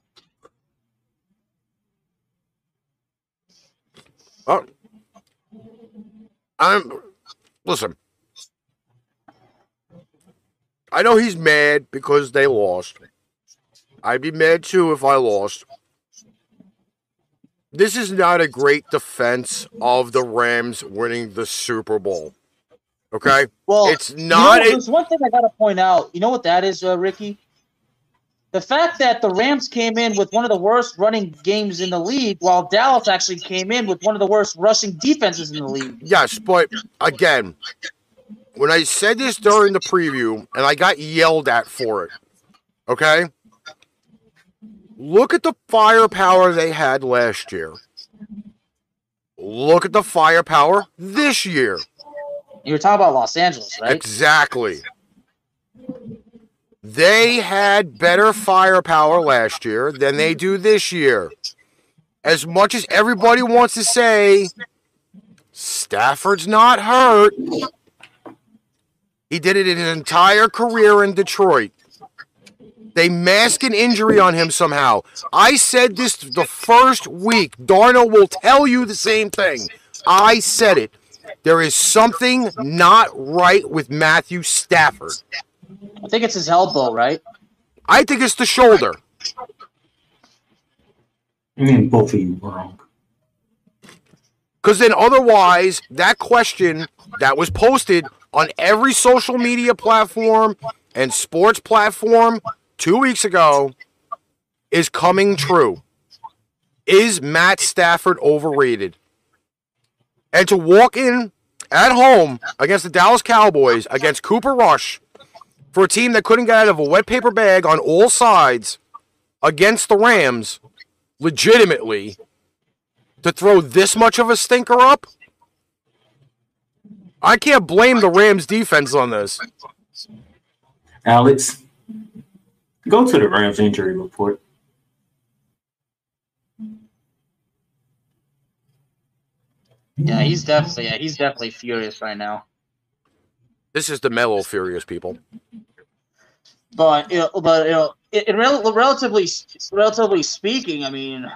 Oh, I'm. Listen. I know he's mad because they lost. I'd be mad too if I lost. This is not a great defense of the Rams winning the Super Bowl. Okay? Well, It's you not know, there's one thing I gotta point out. You know what that is, uh, Ricky? the fact that the Rams came in with one of the worst running games in the league, while Dallas actually came in with one of the worst rushing defenses in the league. Yes, but again, when I said this during the preview and I got yelled at for it, okay? Look at the firepower they had last year. Look at the firepower this year. You were talking about Los Angeles, right? Exactly. They had better firepower last year than they do this year. As much as everybody wants to say Stafford's not hurt, he did it in his entire career in Detroit. They mask an injury on him somehow. I said this the first week. Darno will tell you the same thing. I said it. There is something not right with Matthew Stafford. I think it's his elbow, right? I think it's the shoulder. I mean, both of you wrong. Because then, otherwise, that question that was posted on every social media platform and sports platform two weeks ago is coming true. Is Matt Stafford overrated? And to walk in at home against the Dallas Cowboys, against Cooper Rush, for a team that couldn't get out of a wet paper bag on all sides against the Rams, legitimately, to throw this much of a stinker up? I can't blame the Rams defense on this. Alex, go to the Rams injury report. Yeah, mm-hmm. he's definitely yeah, he's definitely furious right now. This is the mellow furious people. But you know, but you know, in, in rel- relatively relatively speaking, I mean,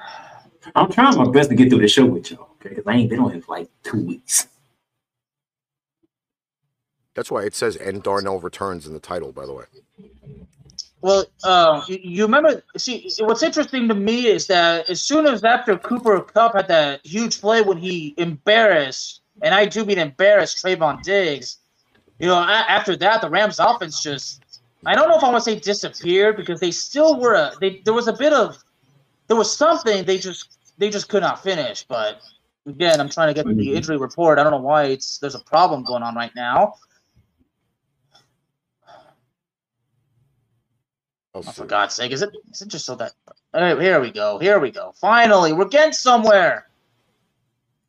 I'm trying my best to get through the show with y'all, okay? Because I ain't been on here for like two weeks. That's why it says "and Darnell returns" in the title. By the way, well, uh, you, remember? See, what's interesting to me is that as soon as after Cooper Kupp had that huge play when he embarrassed, and I do mean embarrassed Trevon Diggs, you know, after that the Rams offense just. I don't know if I want to say disappeared because they still were a they there was a bit of there was something they just they just could not finish. But again, I'm trying to get the injury report. I don't know why it's there's a problem going on right now. Oh, for God's sake, is it is it just so that all right, here we go. Here we go. Finally, we're getting somewhere.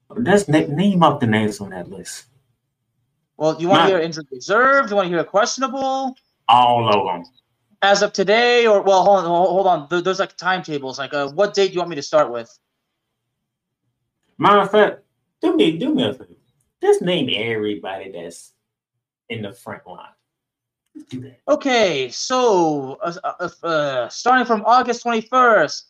Let's na- name up the names on that list. Well, you want to Nah. hear injured reserve? You want to hear questionable? All of them. As of today, or well, hold on, hold hold on. There's like timetables. Like, uh, what date do you want me to start with? Matter of fact, do me, do me a favor. Just name everybody that's in the front line. Let's do that. Okay, so uh, uh, uh, starting from August 21st,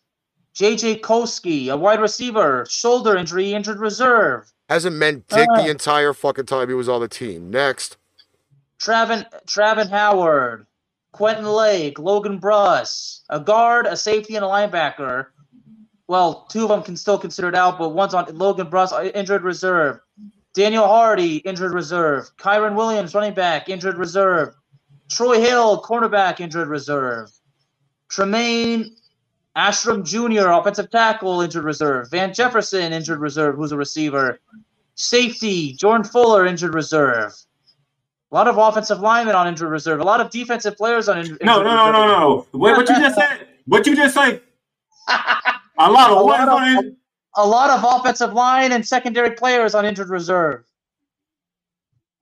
JJ Koski, a wide receiver, shoulder injury, injured reserve. Hasn't meant dick Ah. the entire fucking time he was on the team. Next, Travin Travin Howard, Quentin Lake, Logan Bruss, a guard, a safety, and a linebacker. Well, two of them can still considered out, but one's on Logan Bruss, uh, injured reserve. Daniel Hardy, injured reserve. Kyren Williams, running back, injured reserve. Troy Hill, cornerback, injured reserve. Tremayne Anchrum Jr., offensive tackle, injured reserve. Van Jefferson, injured reserve, who's a receiver. Safety, Jordan Fuller, injured reserve. A lot of offensive linemen on injured reserve. A lot of defensive players on injured No, no, no, no, no. Wait, what you just said? What you just said? A lot of what? lot of-? A lot of offensive line and secondary players on injured reserve.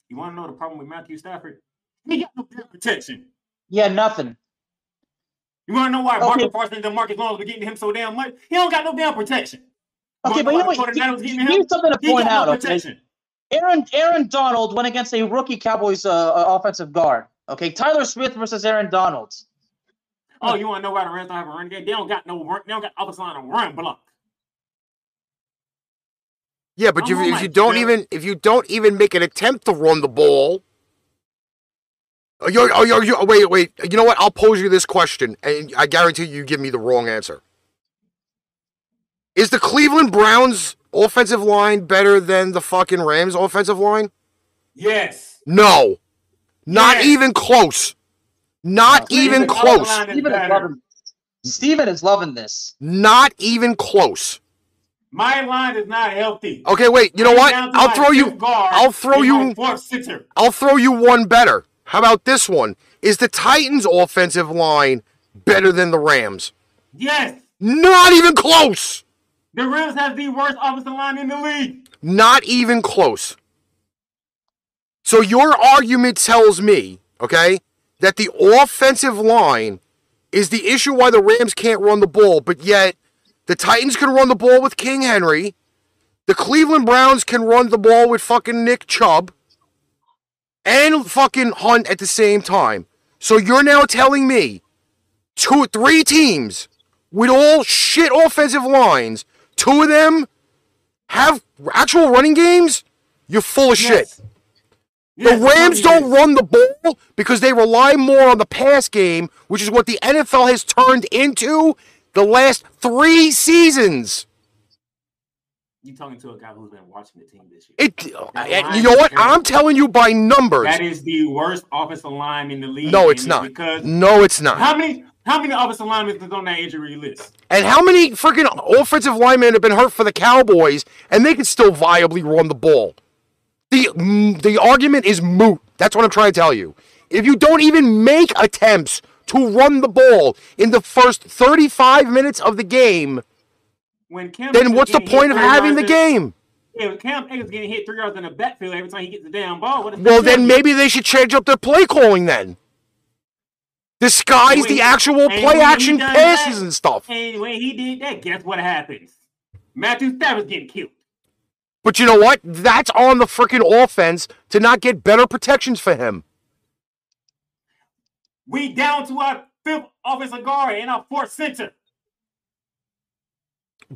You want to know the problem with Matthew Stafford? He got no damn protection. Yeah, nothing. You want to know why Okay. Marcus Parsons and Marcus Lawrence were getting him so damn much? He don't got no damn protection. Okay, You but you know wanna know what? why Dakota Adams Here's something to He point out. no Okay. Aaron Aaron Donald went against a rookie Cowboys uh, uh, offensive guard. Okay, Tyler Smith versus Aaron Donald. Oh, you want to know why the Rams don't have a run game? They don't got no run. They don't got offensive line to run block. yeah, but you, if you don't even if you don't even make an attempt to run the ball, oh, you're, oh, you're, you're, wait, wait. You know what? I'll pose you this question, and I guarantee you give me the wrong answer. Is the Cleveland Browns offensive line better than the fucking Rams offensive line? Yes. No, not Yes. even close. Not No, even close. offensive line is Even better. above him. Steven is loving this. Not even close. My line is not healthy. Okay, wait. You know what? I'll throw you. guard I'll throw you. my fourth center. I'll throw you one better. How about this one? Is the Titans' offensive line better than the Rams? Yes, Not even close. the Rams have the worst offensive line in the league. Not even close. So your argument tells me, okay, that the offensive line is the issue why the Rams can't run the ball, but yet the Titans can run the ball with King Henry. The Cleveland Browns can run the ball with fucking Nick Chubb and fucking Hunt at the same time. So you're now telling me two, three teams with all shit offensive lines, two of them have actual running games? You're full of shit. Yes. Yes, The Rams don't run the ball because they rely more on the pass game, which is what the NFL has turned into the last three seasons. You talking to a guy who's been watching the team this year? It, and you know what? I'm telling you by numbers. That is the worst offensive line in the league. No, it's not. Because No, it's not. how many how many offensive linemen is on that injury list? And how many freaking offensive linemen have been hurt for the Cowboys, and they can still viably run the ball? The mm, the argument is moot. That's what I'm trying to tell you. If you don't even make attempts to run the ball in the first 35 minutes of the game, When Cam then what's the point of having the game? Yeah, Cam Akers getting hit three yards in the backfield every time he gets the damn ball. Well, then maybe they should change up their play calling then. Disguise the actual play action passes that- and stuff. And when he did that, guess what happens? Matthew Stafford's getting killed. But you know what? That's on the freaking offense to not get better protections for him. We down to our fifth offensive guard and our fourth center.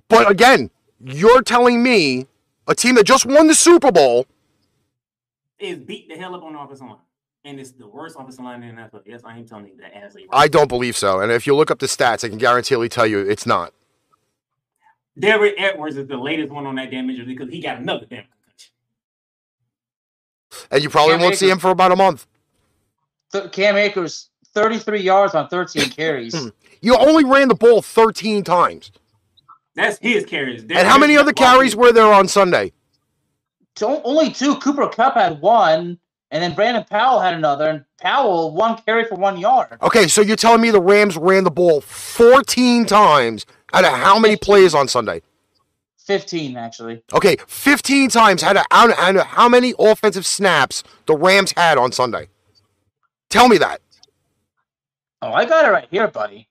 But again, you're telling me a team that just won the Super Bowl, Is beat the hell up on the offensive line. And it's the worst offensive line in the NFL. Yes, I am telling you that as a I don't believe so. And if you look up the stats, I can guarantee tell you it's not. Derek Edwards is the latest one on that damn injury because he got another damn concussion. And you probably Cam won't see him for about a month. Th- Cam Akers, 33 yards on 13 carries. You only ran the ball 13 times. That's his carries. And how many other carries were there on Sunday? So only two. Cooper Kupp had one, and then Brandon Powell had another. And Powell one carry for one yard. Okay, so you're telling me the Rams ran the ball 14 times out of how many plays on Sunday? 15 actually. Okay, 15 times out of, out of- out of how many offensive snaps the Rams had on Sunday? Tell me that. Oh, I got it right here, buddy.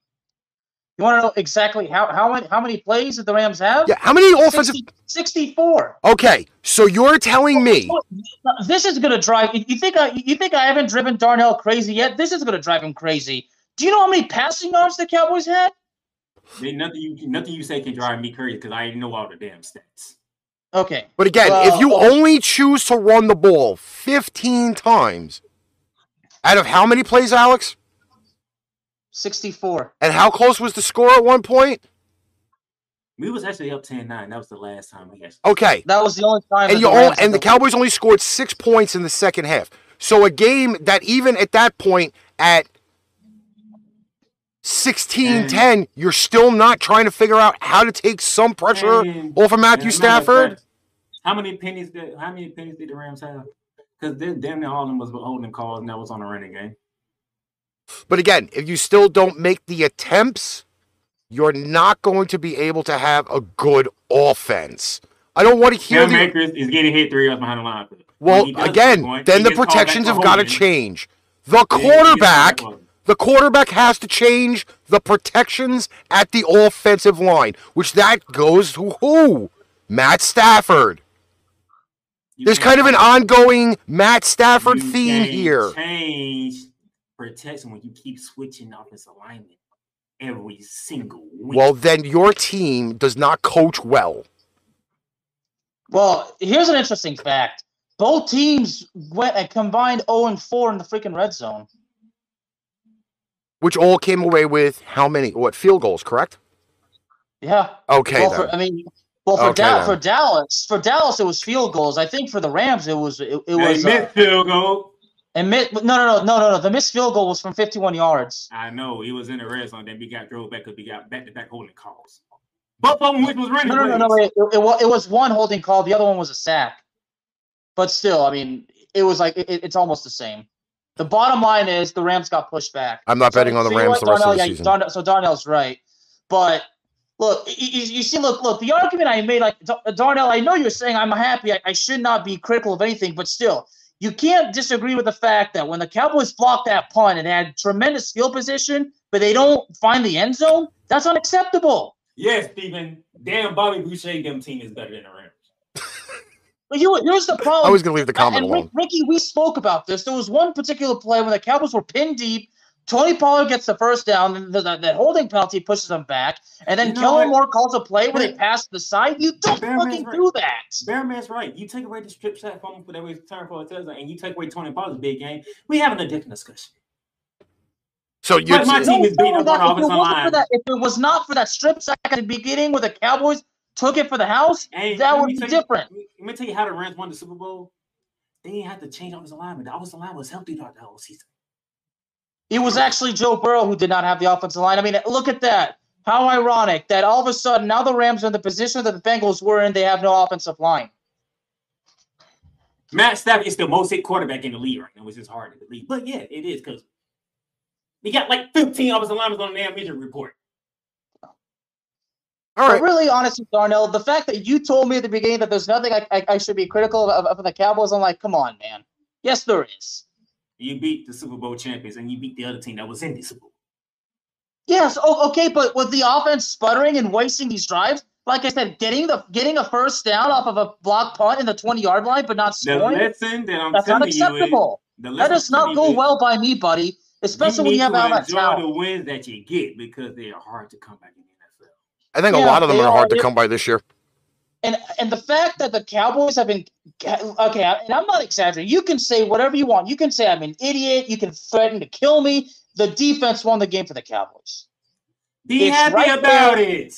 You want to know exactly how how many how many plays did the Rams have? Yeah, how many offensive 60 64. Okay, so you're telling me This is gonna drive. You think I you think I haven't driven Darnell crazy yet? This is gonna drive him crazy. Do you know how many passing yards the Cowboys had? Then nothing you nothing you say can drive me crazy because I know all the damn stats. Okay. But again, if you Well- only choose to run the ball 15 times, out of how many plays, Alex? 64. And how close was the score at one point? We was actually up 10-9. That was the last time we actually. Okay. That was the only time. And you the all, and the the- Cowboys only scored 6 points in the second half. So a game that even at that point at 16-10, you're still not trying to figure out how to take some pressure And- off of Matthew as a matter of Stafford. fact, How many pennies did how many pennies did the Rams have? Because damn near all of them was holding calls and that was on a running game. But again, if you still don't make the attempts, you're not going to be able to have a good offense. I don't want to hear Cam the Akers is getting hit three yards behind the line. well When he does again. score, Then the gets called back protections have got to change. The Yeah, he gets called quarterback, back for holding. the quarterback has to change the protections at the offensive line, which that goes to who? Matt Stafford. You There's kind of an ongoing Matt Stafford theme here. Change protection when you keep switching offensive alignment every single week. Well, then your team does not coach well. Well, here's an interesting fact. Both teams went a combined 0 and 4 in the freaking red zone. Which all came away with how many? What field goals? Correct. Yeah. Okay. well, then. for, I mean, well for, Okay, Da- then. for Dallas, for Dallas it was field goals. I think for the Rams it was it, it they was uh, missed field goal. And mi- no, no, no, no, no, no. The missed field goal was from 51 yards. I know he was in the red zone. Then we got drove back because we got back to back holding calls. Both of them, which was running. No, no, no, no. it, it, it was one holding call. The other one was a sack. But still, I mean, it was like it, it's almost the same. The bottom line is the Rams got pushed back. I'm not betting on the so Rams what, the rest of Darnell, the yeah, season. So Darnell's right, but look, you, you you see, look, look, the argument I made, like Darnell, I know you're saying I'm happy. I, I should not be critical of anything, but still, you can't disagree with the fact that when the Cowboys blocked that punt and had tremendous field position, but they don't find the end zone, that's unacceptable. Yes, Stephen. Damn, Bobby Boucher, them team is better than the Rams. But you, here's the problem. I was going to leave the comment and Rick- alone. Ricky, we spoke about this. There was one particular play when the Cowboys were pinned deep. Tony Pollard gets the first down, and the, the, the holding penalty pushes them back. And then You know Kellen? Moore calls a play where they pass to the side. You don't Bear fucking right. do that. Bearman's right. You take away the strip sack from him for that return for a touchdown, and you take away Tony Pollard's big game. We having a different discussion. So you're But my team is beating No, up that- on offensive wasn't for line. that, if it was not for that strip sack at the beginning where the Cowboys took it for the house, And that would be tell you- different. Let me tell you how the Rams won the Super Bowl. They didn't have to change offensive alignment. The offensive line was healthy throughout the whole season. It was actually Joe Burrow who did not have the offensive line. I mean, look at that. How ironic that all of a sudden now the Rams are in the position that the Bengals were in. They have no offensive line. Matt Stafford is the most hit quarterback in the league right now, which is hard to believe. But yeah, it is because we got like 15 offensive linemen on the damn injury report. all But right. really, honestly, Darnell, the fact that you told me at the beginning that there's nothing I, I, I should be critical of, of, of the Cowboys, I'm like, come on, man. Yes, there is. You beat the Super Bowl champions and you beat the other team that was in the Super Bowl. Yes, oh, okay, but with the offense sputtering and wasting these drives, like I said, getting the getting a first down off of a block punt in the 20 yard line, but not The scoring, lesson that I'm that's telling you is unacceptable. the That does not go is well by me, buddy. Especially when you have to all that enjoy talent. the wins that you get because they are hard to come back in the NFL. I think a lot of them they are hard to come by this year. And and the fact that the Cowboys have been okay, and I'm not exaggerating. You can say whatever you want. You can say I'm an idiot. You can threaten to kill me. The defense won the game for the Cowboys. Be It's happy right about there. it.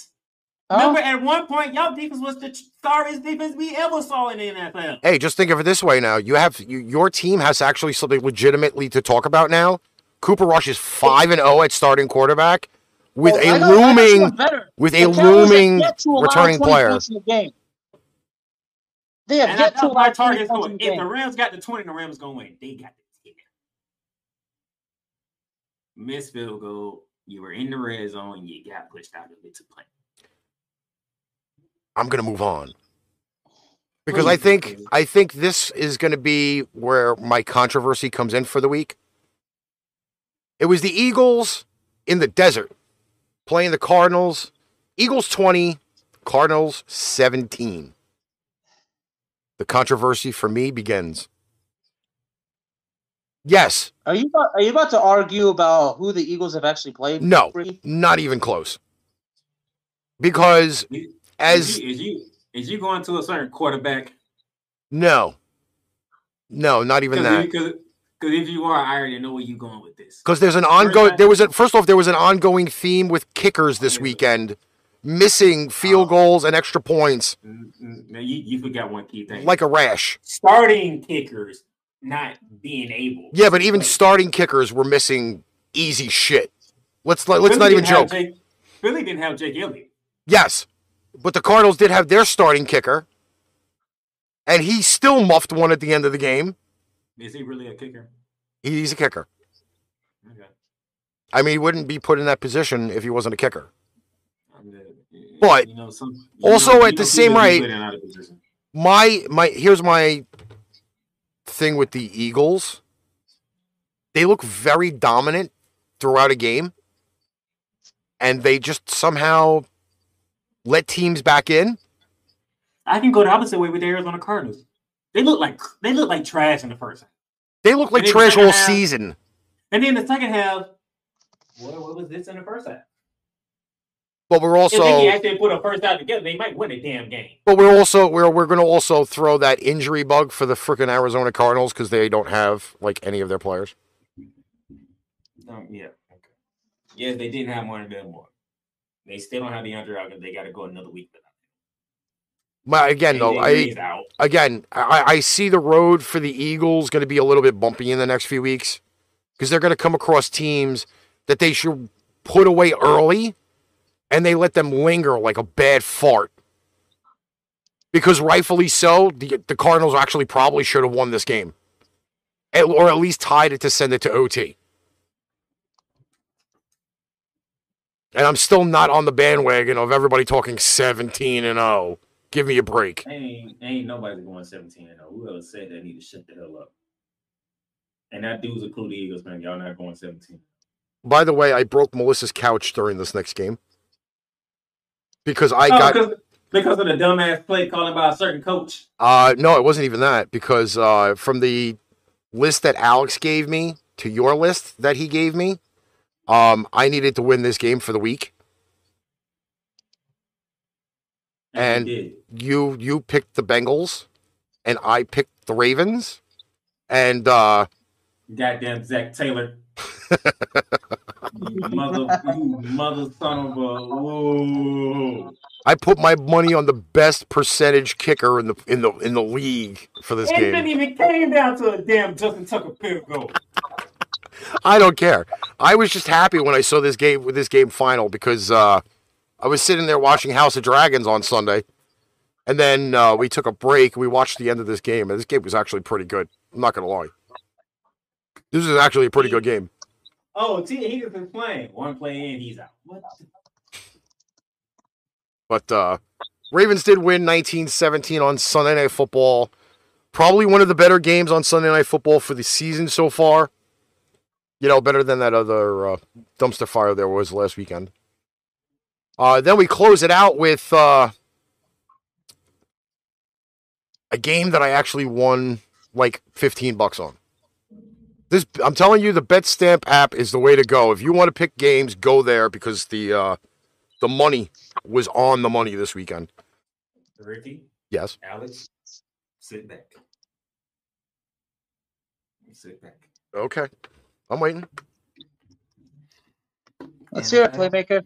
Huh? Remember, at one point, y'all defense was the sorriest defense we ever saw in the NFL. Hey, just think of it this way now. You have you, your team has actually something legitimately to talk about now. Cooper Rush is 5 and 0 at starting quarterback with oh, Well, I a got- looming someone with The a looming yet to allow returning player. points the game. They have And I yet to thought allow my 20 target points in the If game. the Rams got the 20, the Rams gonna win. They got the 10. Miss field goal. You were in the red zone. You got pushed out of it to play. I'm going to move on. Because I think. I think this is going to be where my controversy comes in for the week. It was the Eagles in the desert playing the Cardinals. Eagles 20, Cardinals 17. The controversy for me begins. Yes, Are you about, are you about to argue about who the Eagles have actually played? No. Not even close. Because Is as you, is you is you going to a certain quarterback? no, no, not even that. Because if you are, I already know where you're going with this. Because there's an ongoing. There was a first off, there was an ongoing theme with kickers this weekend, missing field goals and extra points Mm, mm, Now you, you forgot one key thing. like a rash. starting kickers not being able. Yeah, but even starting kickers were missing easy shit. Let's let's Philly not even joke. Jake, Philly didn't have Jake Elliott. Yes, but the Cardinals did have their starting kicker, and he still muffed one at the end of the game. Is he really a kicker? He's a kicker. Okay. I mean, he wouldn't be put in that position if he wasn't a kicker. But you know, some, also know- at the same people be rate- put in out of position. my my here's my thing with the Eagles. They look very dominant throughout a game. And they just somehow let teams back in. I can go the opposite way with the Arizona Cardinals. They look like they look like trash in the first half, They look like trash all half- season. and then the second half. What, what was this in the first half? But we're if they actually put a first half together, they might win a damn game. but we're also we're we're gonna also throw that injury bug for the freaking Arizona Cardinals because they don't have like any of their players. Um, yeah. Okay. Yes, they didn't have Martin Moore. They still don't have the under out because they got to go another week My, again, though, I again, I, I see the road for the Eagles going to be a little bit bumpy in the next few weeks because they're going to come across teams that they should put away early and they let them linger like a bad fart. Because rightfully so, the, the Cardinals actually probably should have won this game At- or at least tied it to send it to OT. And I'm still not on the bandwagon of everybody talking 17 and 0. Give me a break. Ain't ain't nobody going 17 and 0. Whoever said that need to shut the hell up. And that dude's a cool Eagles fan. Y'all not going 17. By the way, I broke Melissa's couch during this next game because I oh, got because, because of the dumbass play calling by a certain coach. uh no, it wasn't even that because uh from the list that Alex gave me to your list that he gave me, um I needed to win this game for the week. And-. You you picked the Bengals and I picked the Ravens and uh goddamn Zac Taylor. you mother, you mother son of a. Whoa. I put my money on the best percentage kicker in the in the in the league for this It game. didn't even came down to a damn Justin Tucker field goal. I don't care. I was just happy when I saw this game with this game final because uh, I was sitting there watching House of Dragons on Sunday, and then uh, we took a break. We watched the end of this game, and this game was actually pretty good. I'm not gonna lie. This is actually a pretty good game. Oh, T, he been playing. One play in, he's out. What? But uh, Ravens did win 19-17 on Sunday Night Football. Probably one of the better games on Sunday Night Football for the season so far. You know, better than that other uh, dumpster fire there was last weekend. Uh, then we close it out with uh, a game that I actually won like 15 bucks on. This I'm telling you, the Bet Stamp app is the way to go. If you want to pick games, go there because the uh, the money was on the money this weekend. Ricky, Yes. Alex, sit back. Sit back. Okay. I'm waiting. Let's hear it, playmaker.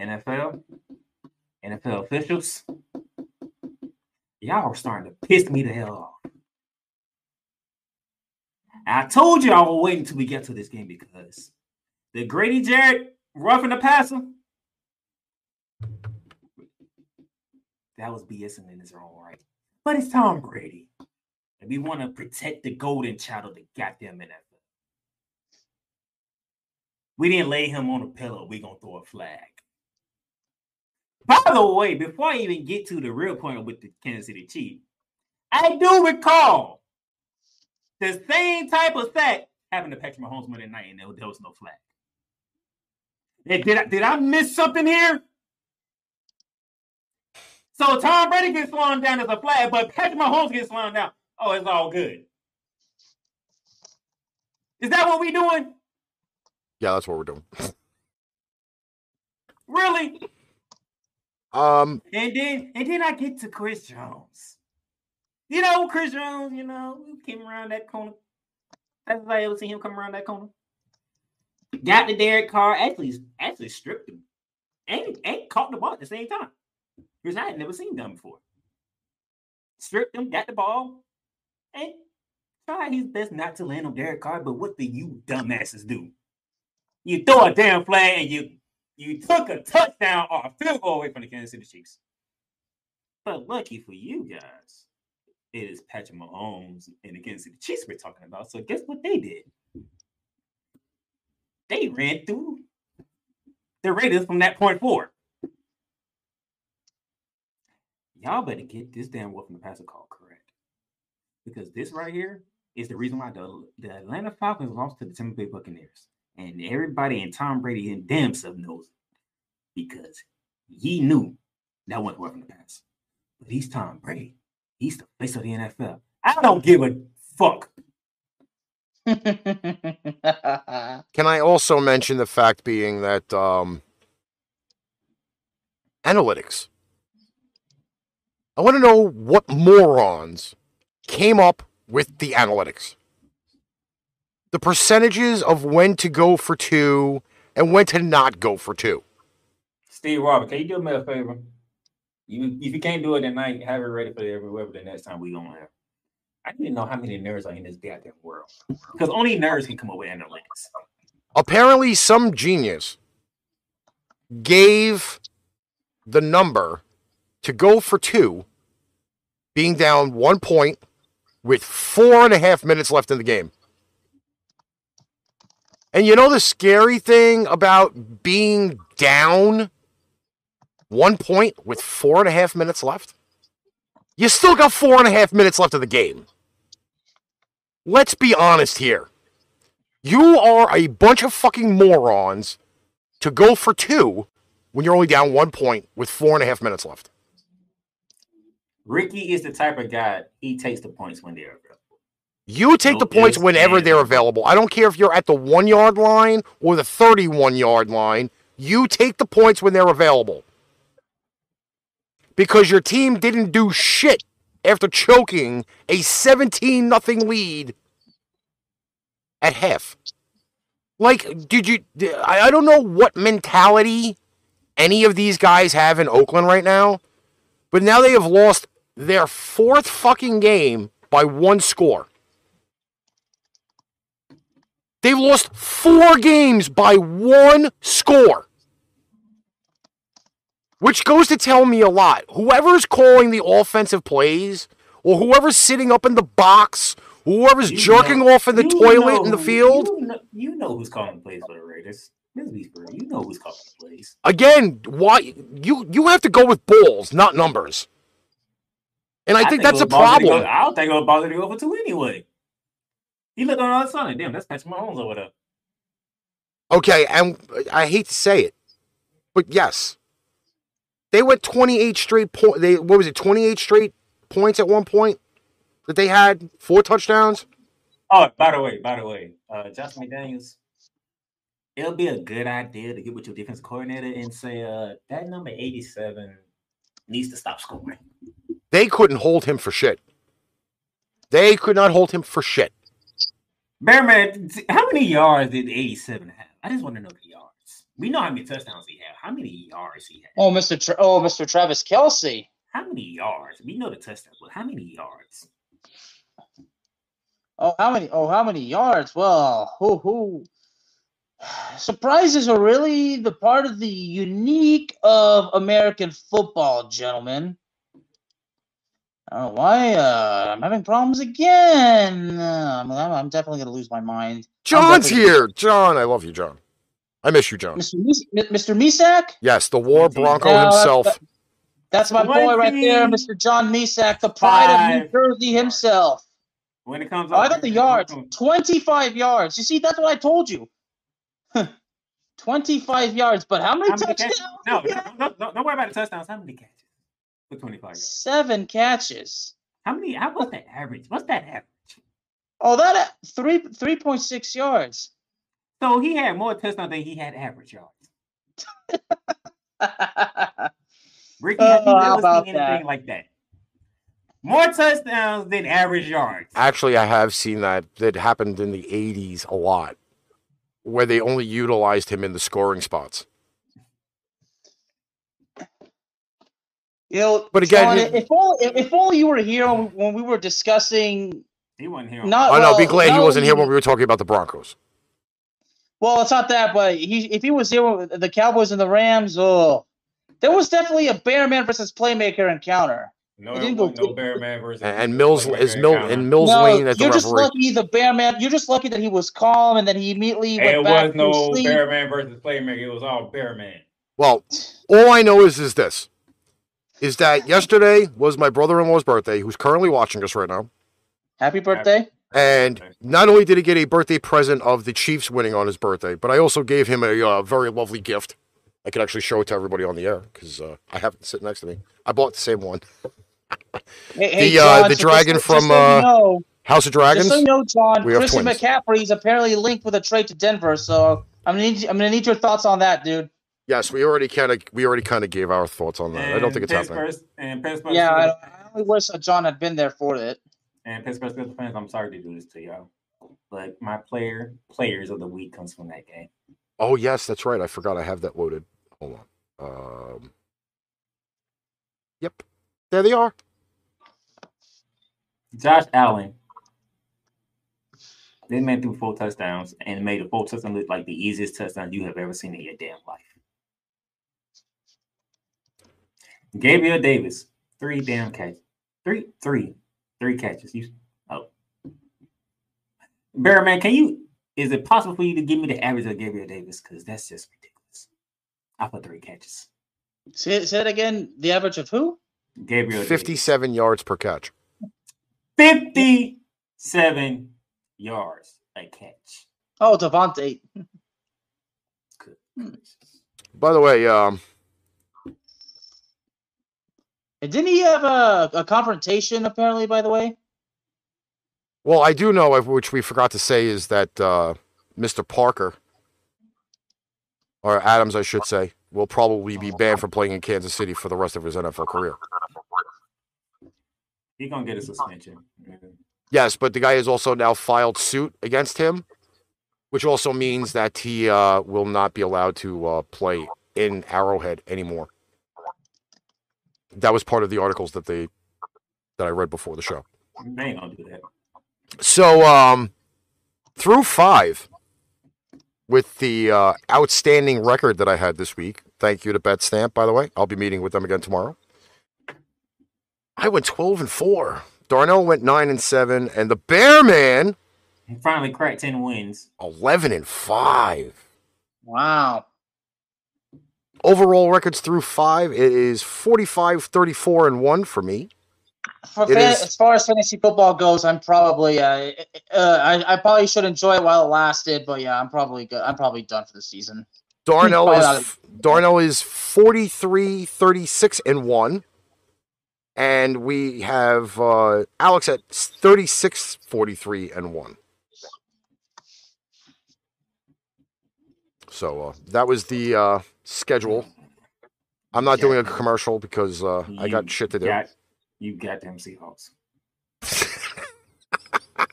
NFL, NFL officials, y'all are starting to piss me the hell off. I told you I will wait until we get to this game because the Grady Jarrett roughing the passer, that was BSing in his own right. But it's Tom Brady. And we want to protect the golden child of the goddamn NFL. We didn't lay him on a pillow. we going to throw a flag. By the way, before I even get to the real point with the Kansas City Chiefs, I do recall the same type of sack happened to Patrick Mahomes Monday night, and there, was no flag. Hey, did I, did I miss something here? So Tom Brady gets slowed down as a flag, but Patrick Mahomes gets slowed down. Oh, it's all good. Is that what we doing? Yeah, that's what we're doing. Really? Um, And then and then I get to Chris Jones. You know, Chris Jones, you know, came around that corner. I That's I ever seen him come around that corner. Got the Derek Carr, actually actually stripped him. And, and caught the ball at the same time. Which I had never seen done before. Stripped him, got the ball, and tried his best not to land on Derek Carr. But what do you dumbasses do? You throw a damn flag and you you took a touchdown or a field goal away from the Kansas City Chiefs. But lucky for you guys, it is Patrick Mahomes and the Kansas City Chiefs we're talking about. So guess what they did? They ran through the Raiders from that point forward. Y'all better get this damn wolf in the passer call correct. Because this right here is the reason why the, the Atlanta Falcons lost to the Tampa Bay Buccaneers. And everybody and Tom Brady and damn self knows it. Because he knew that wasn't working the pass. But he's Tom Brady. He's the face of the NFL. I don't give a fuck. can I also mention the fact being that um, analytics? I want to know what morons came up with the analytics. The percentages of when to go for two and when to not go for two. Steve Robert, can you do me a favor? You if you can't do it tonight, have it ready for whoever the next time we gonna have. I didn't know how many nerds are in this goddamn world. Because only nerds can come up with analytics. Apparently, some genius gave the number to go for two, being down one point with four and a half minutes left in the game. And you know the scary thing about being down one point with four and a half minutes left? You still got four and a half minutes left of the game. Let's be honest here. You are a bunch of fucking morons to go for two when you're only down one point with four and a half minutes left. Ricky is the type of guy he takes the points when they're available. You take the points whenever they're available. I don't care if you're at the one yard line or the 31 yard line. You take the points when they're available. Because your team didn't do shit after choking a 17 nothing lead at half. Like, did you? I don't know what mentality any of these guys have in Oakland right now, but now they have lost their fourth fucking game by one score. They've lost four games by one score. Which goes to tell me a lot. Whoever's calling the offensive plays, or whoever's sitting up in the box, whoever's You jerking know- off in the toilet in the field, You know, you know who's calling plays for the Raiders. You know who's calling the plays. again, why you you have to go with balls, not numbers. And I, think, it that's a was bother to problem. Go, I don't think was bother to go for two anyway. He looked on the other side. Damn, that's Patrick Mahomes over there. Okay, and I hate to say it, but yes, they went 28 straight point. They what was it? 28 straight points at one point that they had four touchdowns. Oh, by the way, by the way, uh, Josh McDaniels, it'll be a good idea to get with your defense coordinator and say, uh, that number 87 needs to stop scoring. They couldn't hold him for shit. They could not hold him for shit. Bearman, how many yards did 87 have? I just want to know the yards. We know how many touchdowns he had. How many yards he had? Oh, Mr. Tra- oh, Mr. Travis Kelce. How many yards? We know the touchdowns, but how many yards? Oh, how many? Oh, how many yards? Well, who who? Surprises are really the part of the unique of American football, gentlemen. I don't know why. Uh, I'm having problems again. Uh, I'm, I'm definitely gonna lose my mind. John's definitely- here. John, I love you, John. I miss you, John. Mr. Mis- Mr. Misak. Yes, the war Bronco Yeah, that's- himself. That's my boy right there, Mr. John Misak, the pride of New Jersey himself. When it comes Oh, I got the yards. yards. 25 yards. You see, that's what I told you. 25 yards, but how many How many touchdowns? No, no, no, don't worry about the touchdowns. How many catches? For 25 yards. Seven catches. How many? How, what's that average? What's that average? Oh, that uh, three 3.6 yards. So he had more touchdowns than he had average yards. Ricky, have you Oh, how ever about seen anything that? like that? More touchdowns than average yards. Actually, I have seen that. That happened in the 80s a lot, where they only utilized him in the scoring spots. You know, But again, John, if only if only you were here when we were discussing. He wasn't here. on Not- Oh no, be glad he wasn't here when we were talking about the Broncos. Well, it's not that, but he if he was here with the Cowboys and the Rams, oh, there was definitely a bear man versus playmaker encounter. no, he it didn't wasn't go- no Bearman versus And, and Mills Playmaker is Mill encounter. and Mills no, Lane as the you're just referee. lucky the Bearman. You're just lucky that he was calm and then he immediately went It back was no sleep. Bearman versus Playmaker. It was all bear man. Well, all I know is is this: is that yesterday was my brother-in-law's birthday, who's currently watching us right now. Happy birthday! And not only did he get a birthday present of the Chiefs winning on his birthday, but I also gave him a uh, very lovely gift. I could actually show it to everybody on the air because uh, I have it sitting next to me. I bought the same one. Hey, The, uh, the just- dragon just from, so you uh, know, House of just Dragons. so you know, John, We have Christian twins. McCaffrey is apparently linked with a trade to Denver. So I'm gonna need I'm gonna need your thoughts on that, dude. Yes, we already kind of we already kind of gave our thoughts on that. I don't think it's And happening. Pittsburgh- And Pittsburgh, Yeah, I, I only wish that John had been there for it. and Pittsburgh Steelers fans, I'm sorry to do this to y'all, but my player players of the week comes from that game. Oh yes, that's right. I forgot I have that loaded. Hold on. Um, Yep. There they are. Josh Allen. This man threw four touchdowns and made a four touchdown look like the easiest touchdown you have ever seen in your damn life. Gabriel Davis, three damn catches. Three, three, three catches. You oh. Bear man, can you is it possible for you to give me the average of Gabriel Davis? Because that's just ridiculous. I put three catches. Say, say it again. The average of who? Gabriel Davis. 57 yards per catch. 57 yards a catch. Oh, Devontae. Good. By the way, um, And didn't he have a, a confrontation, apparently, by the way? well, I do know, which we forgot to say, is that uh, Mr. Parker, or Adams, I should say, will probably be banned from playing in Kansas City for the rest of his NFL career. He's gonna get a suspension. Yes, but the guy has also now filed suit against him, which also means that he uh, will not be allowed to uh, play in Arrowhead anymore. That was part of the articles that they that I read before the show. They ain't gonna do that. So, um, through five, with the uh, outstanding record that I had this week. Thank you to Bet Stamp, by the way. I'll be meeting with them again tomorrow. I went twelve and four. Darnell went nine and seven, and the Bear Man He finally cracked 10 wins. eleven and five. Wow. Overall records through five, it is 45, 34, and one for me. For fan, is- as far as fantasy football goes, I'm probably uh, uh I, I probably should enjoy it while it lasted, but yeah, I'm probably good. I'm probably done for the season. Darnell is not. Darnell is 43, 36, and one. And we have uh, Alex at 36, 43, and one. So uh, that was the uh, schedule. I'm not doing a commercial because uh, I got shit to do. Got, you goddamn Seahawks.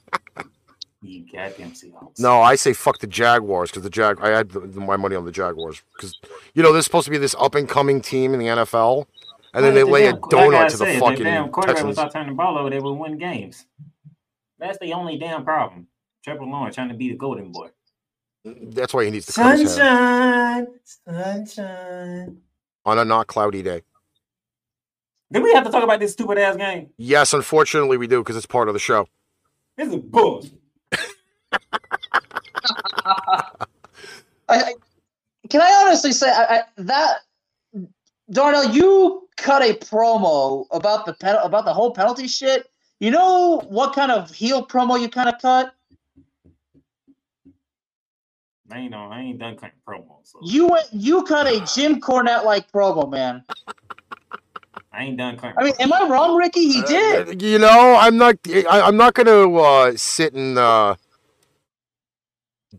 you goddamn Seahawks. No, I say fuck the Jaguars because the Jag. I had the, the- my money on the Jaguars because you know there's supposed to be this up and coming team in the NFL, and then they Well, lay a damn- like I donut to the said, fucking damn quarterback Texans. start turning the ball over, they would win games. That's the only damn problem. Trevor Lawrence trying to be the golden boy. That's why he needs to cut Sunshine, sunshine. on a not cloudy day. Then we have to talk about this stupid ass game? Yes, unfortunately we do because it's part of the show. This is bullshit. I, I can I honestly say I, I, that Darnell, you cut a promo about the pen, about the whole penalty shit. You know what kind of heel promo you kind of cut? I ain't know. I ain't done cutting promos. So You went, you cut a Jim Cornette like promo, man. I ain't done cutting. I mean, am I wrong, Ricky? He did. Uh, you know, I'm not. I, I'm not going to uh, sit and uh,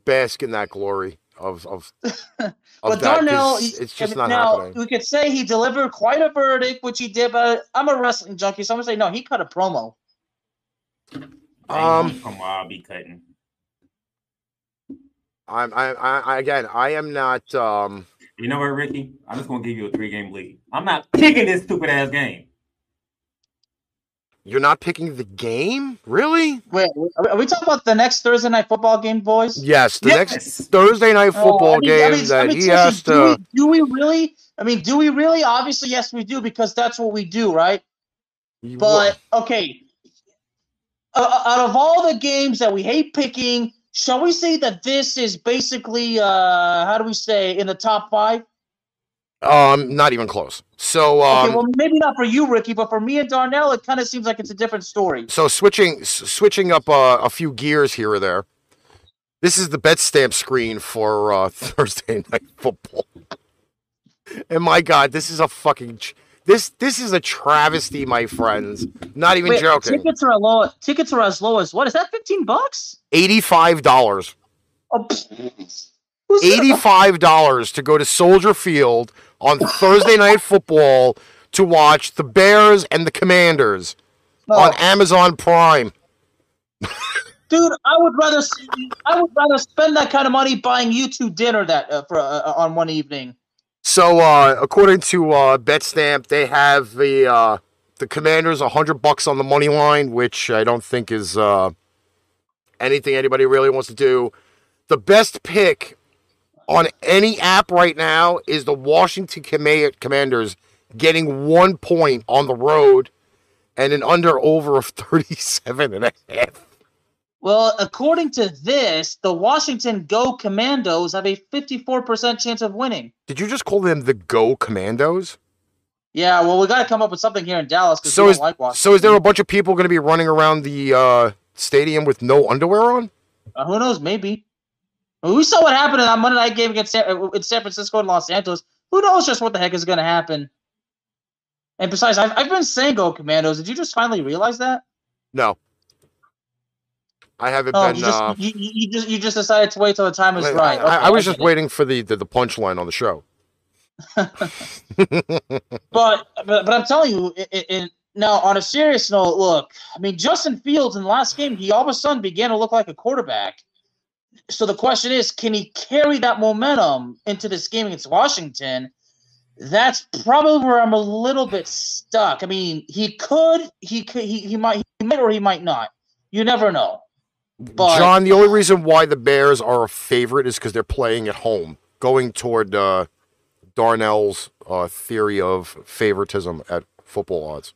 bask in that glory of of. of But that, 'cause Darnell, it's he- just not now happening. we could say he delivered quite a verdict, which he did. But I'm a wrestling junkie, so I'm gonna say no. He cut a promo. Um, promo I'll be cutting. I'm. I, I. I again. I am not. Um, You know what, Ricky? I'm just gonna give you a three game lead. I'm not picking this stupid ass game. you're not picking the game, really? Wait, are we- are talking about the next Thursday night football game, boys? Yes, the next Thursday night Oh, football I mean- I game mean- I mean, he has do to. we, do we really? I mean, do we really? Obviously, yes, we do because that's what we do, right? But okay, uh, out of all the games that we hate picking, shall we say that this is basically, uh, how do we say, in the top five? um, not even close. So um, Okay, well, maybe not for you, Ricky, but for me and Darnell, it kind of seems like it's a different story. So switching s- switching up uh, a few gears here or there. This is the bet stamp screen for uh, Thursday night football. And my God, this is a fucking ch- this this is a travesty, my friends. Not even Wait, joking. Tickets are low. Tickets are as low as what? Is that fifteen bucks? Eighty five dollars. Oh, pfft. Who's that? Eighty five dollars to go to Soldier Field on Thursday night football to watch the Bears and the Commanders No. on Amazon Prime. Dude, I would rather I would rather spend that kind of money buying you two dinner that uh, for uh, on one evening. So uh, according to uh, BetStamp, they have the uh, the Commanders hundred bucks on the money line, which I don't think is uh, anything anybody really wants to do. The best pick on any app right now is the Washington Comma- Commanders getting one point on the road and an under over of 37 and a half. Well, according to this, the Washington Go Commandos have a 54% chance of winning. Did you just call them the Go Commandos? Yeah, well, we got to come up with something here in Dallas because So we is don't like Washington. so is there a bunch of people going to be running around the uh, stadium with no underwear on? Uh, who knows? Maybe. Well, we saw what happened in that Monday night game against San, uh, in San Francisco and Los Angeles. Who knows just what the heck is going to happen? And besides, I've, I've been saying Go Commandos. Did you just finally realize that? No. I haven't Oh, been. you just, uh, you, you, just you just decided to wait till the time is I, right. I- Okay, I was just it. waiting for the, the, the punchline on the show. But, but but I'm telling you, it, it, it- now on a serious note, look, I mean Justin Fields in the last game, he all of a sudden began to look like a quarterback. So the question is, can he carry that momentum into this game against Washington? That's probably where I'm a little bit stuck. I mean, he could, he could, he, he might, he might, or he might not. You never know. But- John, the only reason why the Bears are a favorite is because they're playing at home, going toward uh, Darnell's uh, theory of favoritism at football odds.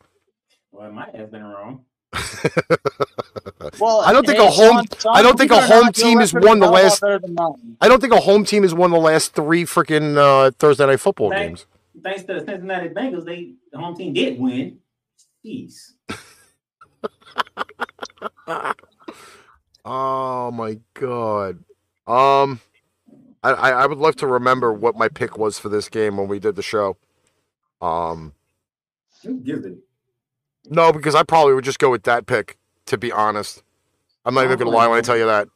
Well, it might have been wrong. Well, I don't think hey, a home- Sean- Sean, I don't think a believe it or home team has is won the of last- better than mine. I don't think a home team has won the last three freaking uh, Thursday night football Thanks. games. Thanks to the Cincinnati Bengals, they the home team did win. Jeez. Oh my god. Um, I, I I would love to remember what my pick was for this game when we did the show. Um, Who gives it? no, because I probably would just go with that pick. To be honest, I'm not even gonna lie when I tell you that.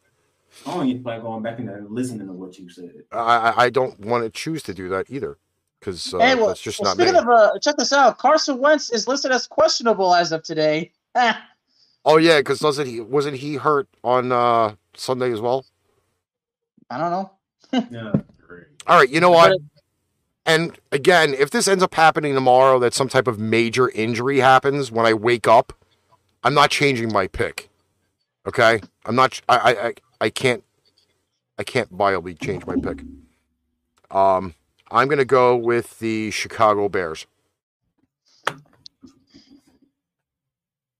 I don't even like going back and listening to what you said. I I, I don't want to choose to do that either, because uh, Hey, well, that's just well, not me. speaking of, uh, check this out. Carson Wentz is listed as questionable as of today. Oh yeah, because doesn't he wasn't he hurt on uh, Sunday as well? I don't know. Yeah, great. All right, you know what? And again, if this ends up happening tomorrow, that some type of major injury happens when I wake up, I'm not changing my pick. Okay, I'm not. I I I, I can't. I can't viably change my pick. Um, I'm gonna go with the Chicago Bears.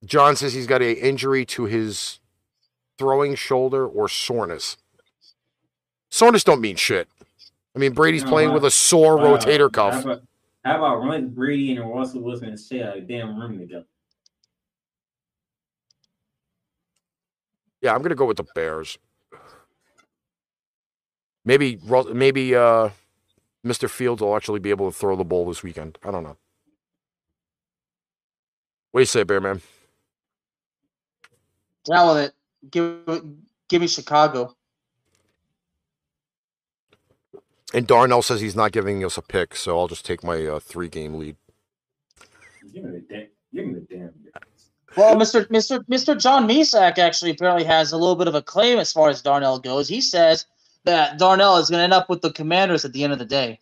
John says he's got a injury to his throwing shoulder or soreness. Soreness don't mean shit. I mean, Brady's playing with a sore Wow. rotator How cuff. about, how about run Brady and Russell Wilson and share a damn room together? Yeah, I'm gonna go with the Bears. Maybe, maybe uh, Mr. Fields will actually be able to throw the ball this weekend. I don't know. What do you say, Bear Man? Down with it. Give give me Chicago. And Darnell says he's not giving us a pick, so I'll just take my uh, three-game lead. Give me the damn. Give me the damn. Well, Mr. Mr. Mr. John Misak actually apparently has a little bit of a claim as far as Darnell goes. He says that Darnell is going to end up with the Commanders at the end of the day.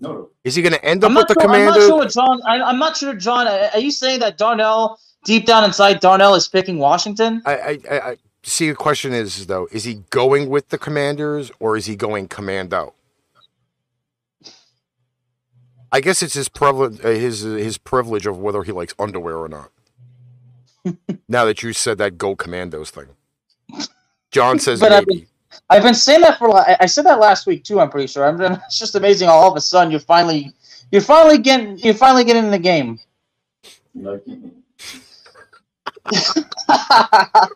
No, Is he gonna end up I'm with the sure, I'm not Commanders? sure John. I, I'm not sure, John. Are are you saying that Darnell, deep down inside, Darnell is picking Washington? I, I, I, I see. The question is, though, is he going with the Commanders or is he going Commando? I guess it's his privilege, uh, his his privilege of whether he likes underwear or not. now that you said that, go Commandos thing. John says But I've maybe. I've been saying that for. I I said that last week too. I'm pretty sure. I'm, it's just amazing. All of a sudden, you're finally, you're finally getting, you're finally getting in the game. No.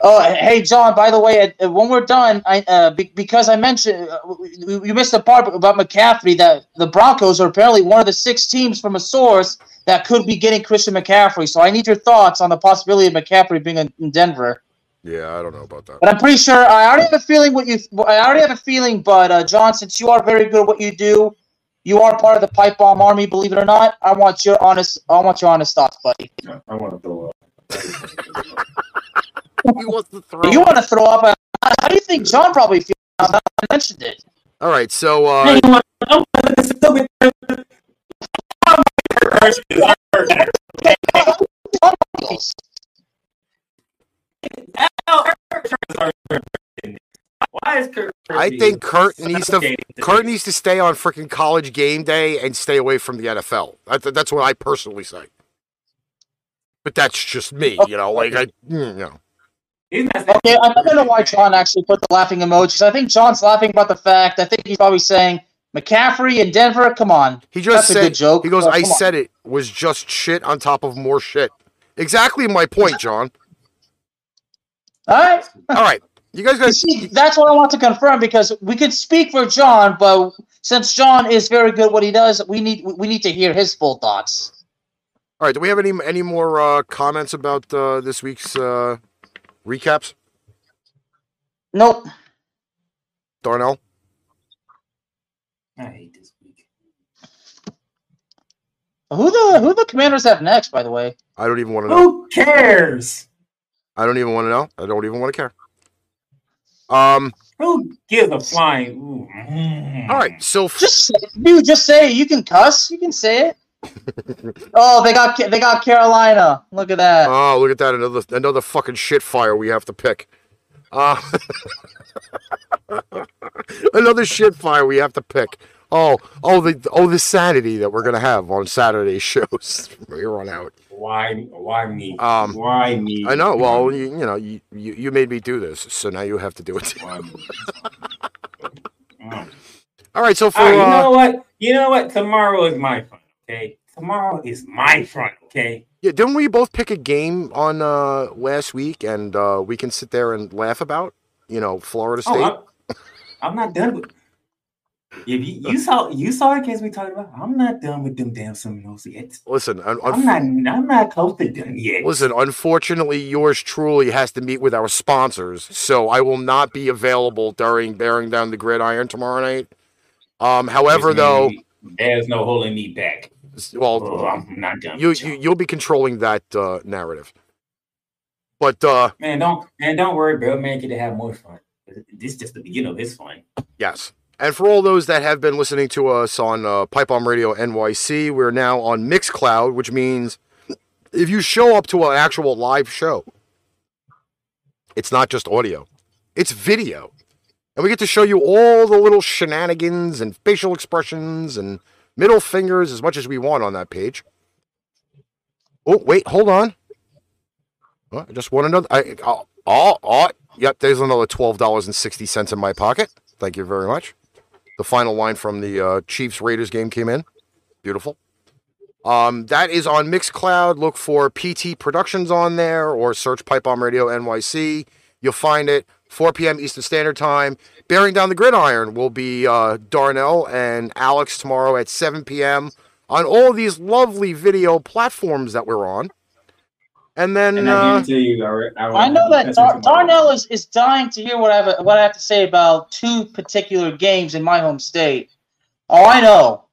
oh, hey, John. By the way, uh, when we're done, I uh, because I mentioned uh, you you missed the part about McCaffrey that the Broncos are apparently one of the six teams from a source that could be getting Christian McCaffrey. So I need your thoughts on the possibility of McCaffrey being in, in Denver. Yeah, I don't know about that. But I'm pretty sure I already have a feeling what you. I already have a feeling, but uh, John, since you are very good at what you do, you are part of the pipe bomb army. Believe it or not, I want your honest. I want your honest thoughts, buddy. Yeah, I want to throw up. He wants to throw. You want to throw up? uh, How do you think John probably feels? now I mentioned it. All right, so uh, Hey, you want I'm gonna stupid. My Kirk Cousins. How Kirk Cousins are- Why is Kirk? I think Kurt needs to Kurt needs to stay on freaking college game day and stay away from the NFL. That, that's what I personally say. But that's just me, you know. Like I, mm, you know. He's not Okay, I think I know why John actually put the laughing emojis. I think John's laughing about the fact. I think he's probably saying McCaffrey in Denver. Come on, He just That's a said good joke, he goes, but "I come on." said it was just shit on top of more shit." Exactly my point, John. all right. All right, you guys You see, that's what I want to confirm because we could speak for John, but since John is very good at what he does, we need we need to hear his full thoughts. All right, do we have any any more uh, comments about uh, this week's uh, recaps? Nope. Darnell, I hate this week. Who the who the Commanders have next? By the way, I don't even want to know. Who cares? I don't even want to know. I don't even want to care. Um. Who gives a flying? Ooh, mm. All right. So f- just say, dude, just say it. You can cuss. You can say it. Oh, they got they got Carolina. Look at that. Oh, look at that! Another another fucking shit fire we have to pick. Uh, another shit fire we have to pick. Oh, oh the oh the sanity that we're gonna have on Saturday shows from here on out. Why? Why me? Um, why me? I know. Well, you, you know, you, you you made me do this, so now you have to do it. Too. Why me? All right. So for All right, you uh, know what? You know what? Tomorrow is my fun. Okay, tomorrow is my front. Okay. yeah, didn't we both pick a game on uh last week, and uh we can sit there and laugh about? You know, Florida State. Oh, I'm, I'm not done with. If you, you saw you saw the case we talked about, I'm not done with them damn Seminoles yet. Listen, un- I'm not I'm not close to done yet. Listen, unfortunately, yours truly has to meet with our sponsors, so I will not be available during bearing down the gridiron tomorrow night. Um, however, though, there's no holding me back. Well, Oh, I'm not done. you, you you'll be controlling that uh, narrative. But uh, man, don't man, don't worry, bro. Man, get to have more fun. This is just the beginning of his fun. yes, and for all those that have been listening to us on uh, Pipe Bomb Radio NYC, we're now on Mixcloud, which means if you show up to an actual live show, it's not just audio, it's video. And we get to show you all the little shenanigans and facial expressions and middle fingers as much as we want on that page. Oh, wait, hold on. Oh, I just want another. I, oh, oh, yep, there's another $12.60 in my pocket. Thank you very much. The final line from the uh, Chiefs Raiders game came in. Beautiful. Um, that is on Mixcloud. Look for PT Productions on there or search Pipe Bomb Radio NYC. You'll find it. 4 p.m. Eastern Standard Time. Bearing down the gridiron will be uh, Darnell and Alex tomorrow at 7 p.m. on all these lovely video platforms that we're on. And then, And I uh, you, I, I, I know that Dar- Darnell is, is dying to hear what I have what I have to say about two particular games in my home state. Oh, I know.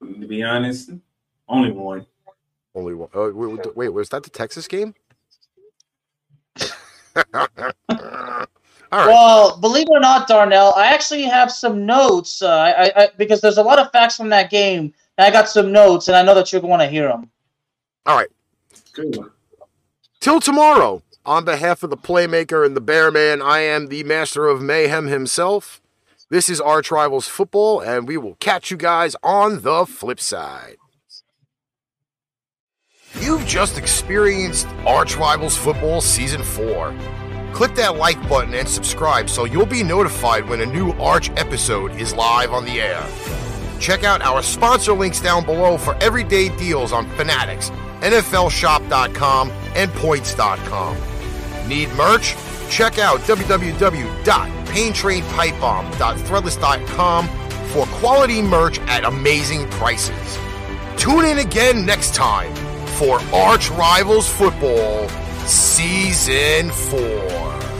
To be honest, only one. only one. Uh, wait, wait, was that the Texas game? All right. Well, believe it or not, Darnell, I actually have some notes. Uh, I, I, I because there's a lot of facts from that game. And I got some notes, and I know that you're going to want to hear them. All right. Good one. Till tomorrow, on behalf of the Playmaker and the bear man, I am the master of mayhem himself. This is Arch Rivals Football, and we will catch you guys on the flip side. You've just experienced Arch Rivals Football Season 4. Click that like button and subscribe so you'll be notified when a new Arch episode is live on the air. Check out our sponsor links down below for everyday deals on Fanatics, NFLShop.com, and Points.com. Need merch? Check out www.paintrainpipebomb.threadless.com for quality merch at amazing prices. Tune in again next time for Arch Rivals Football Season 4.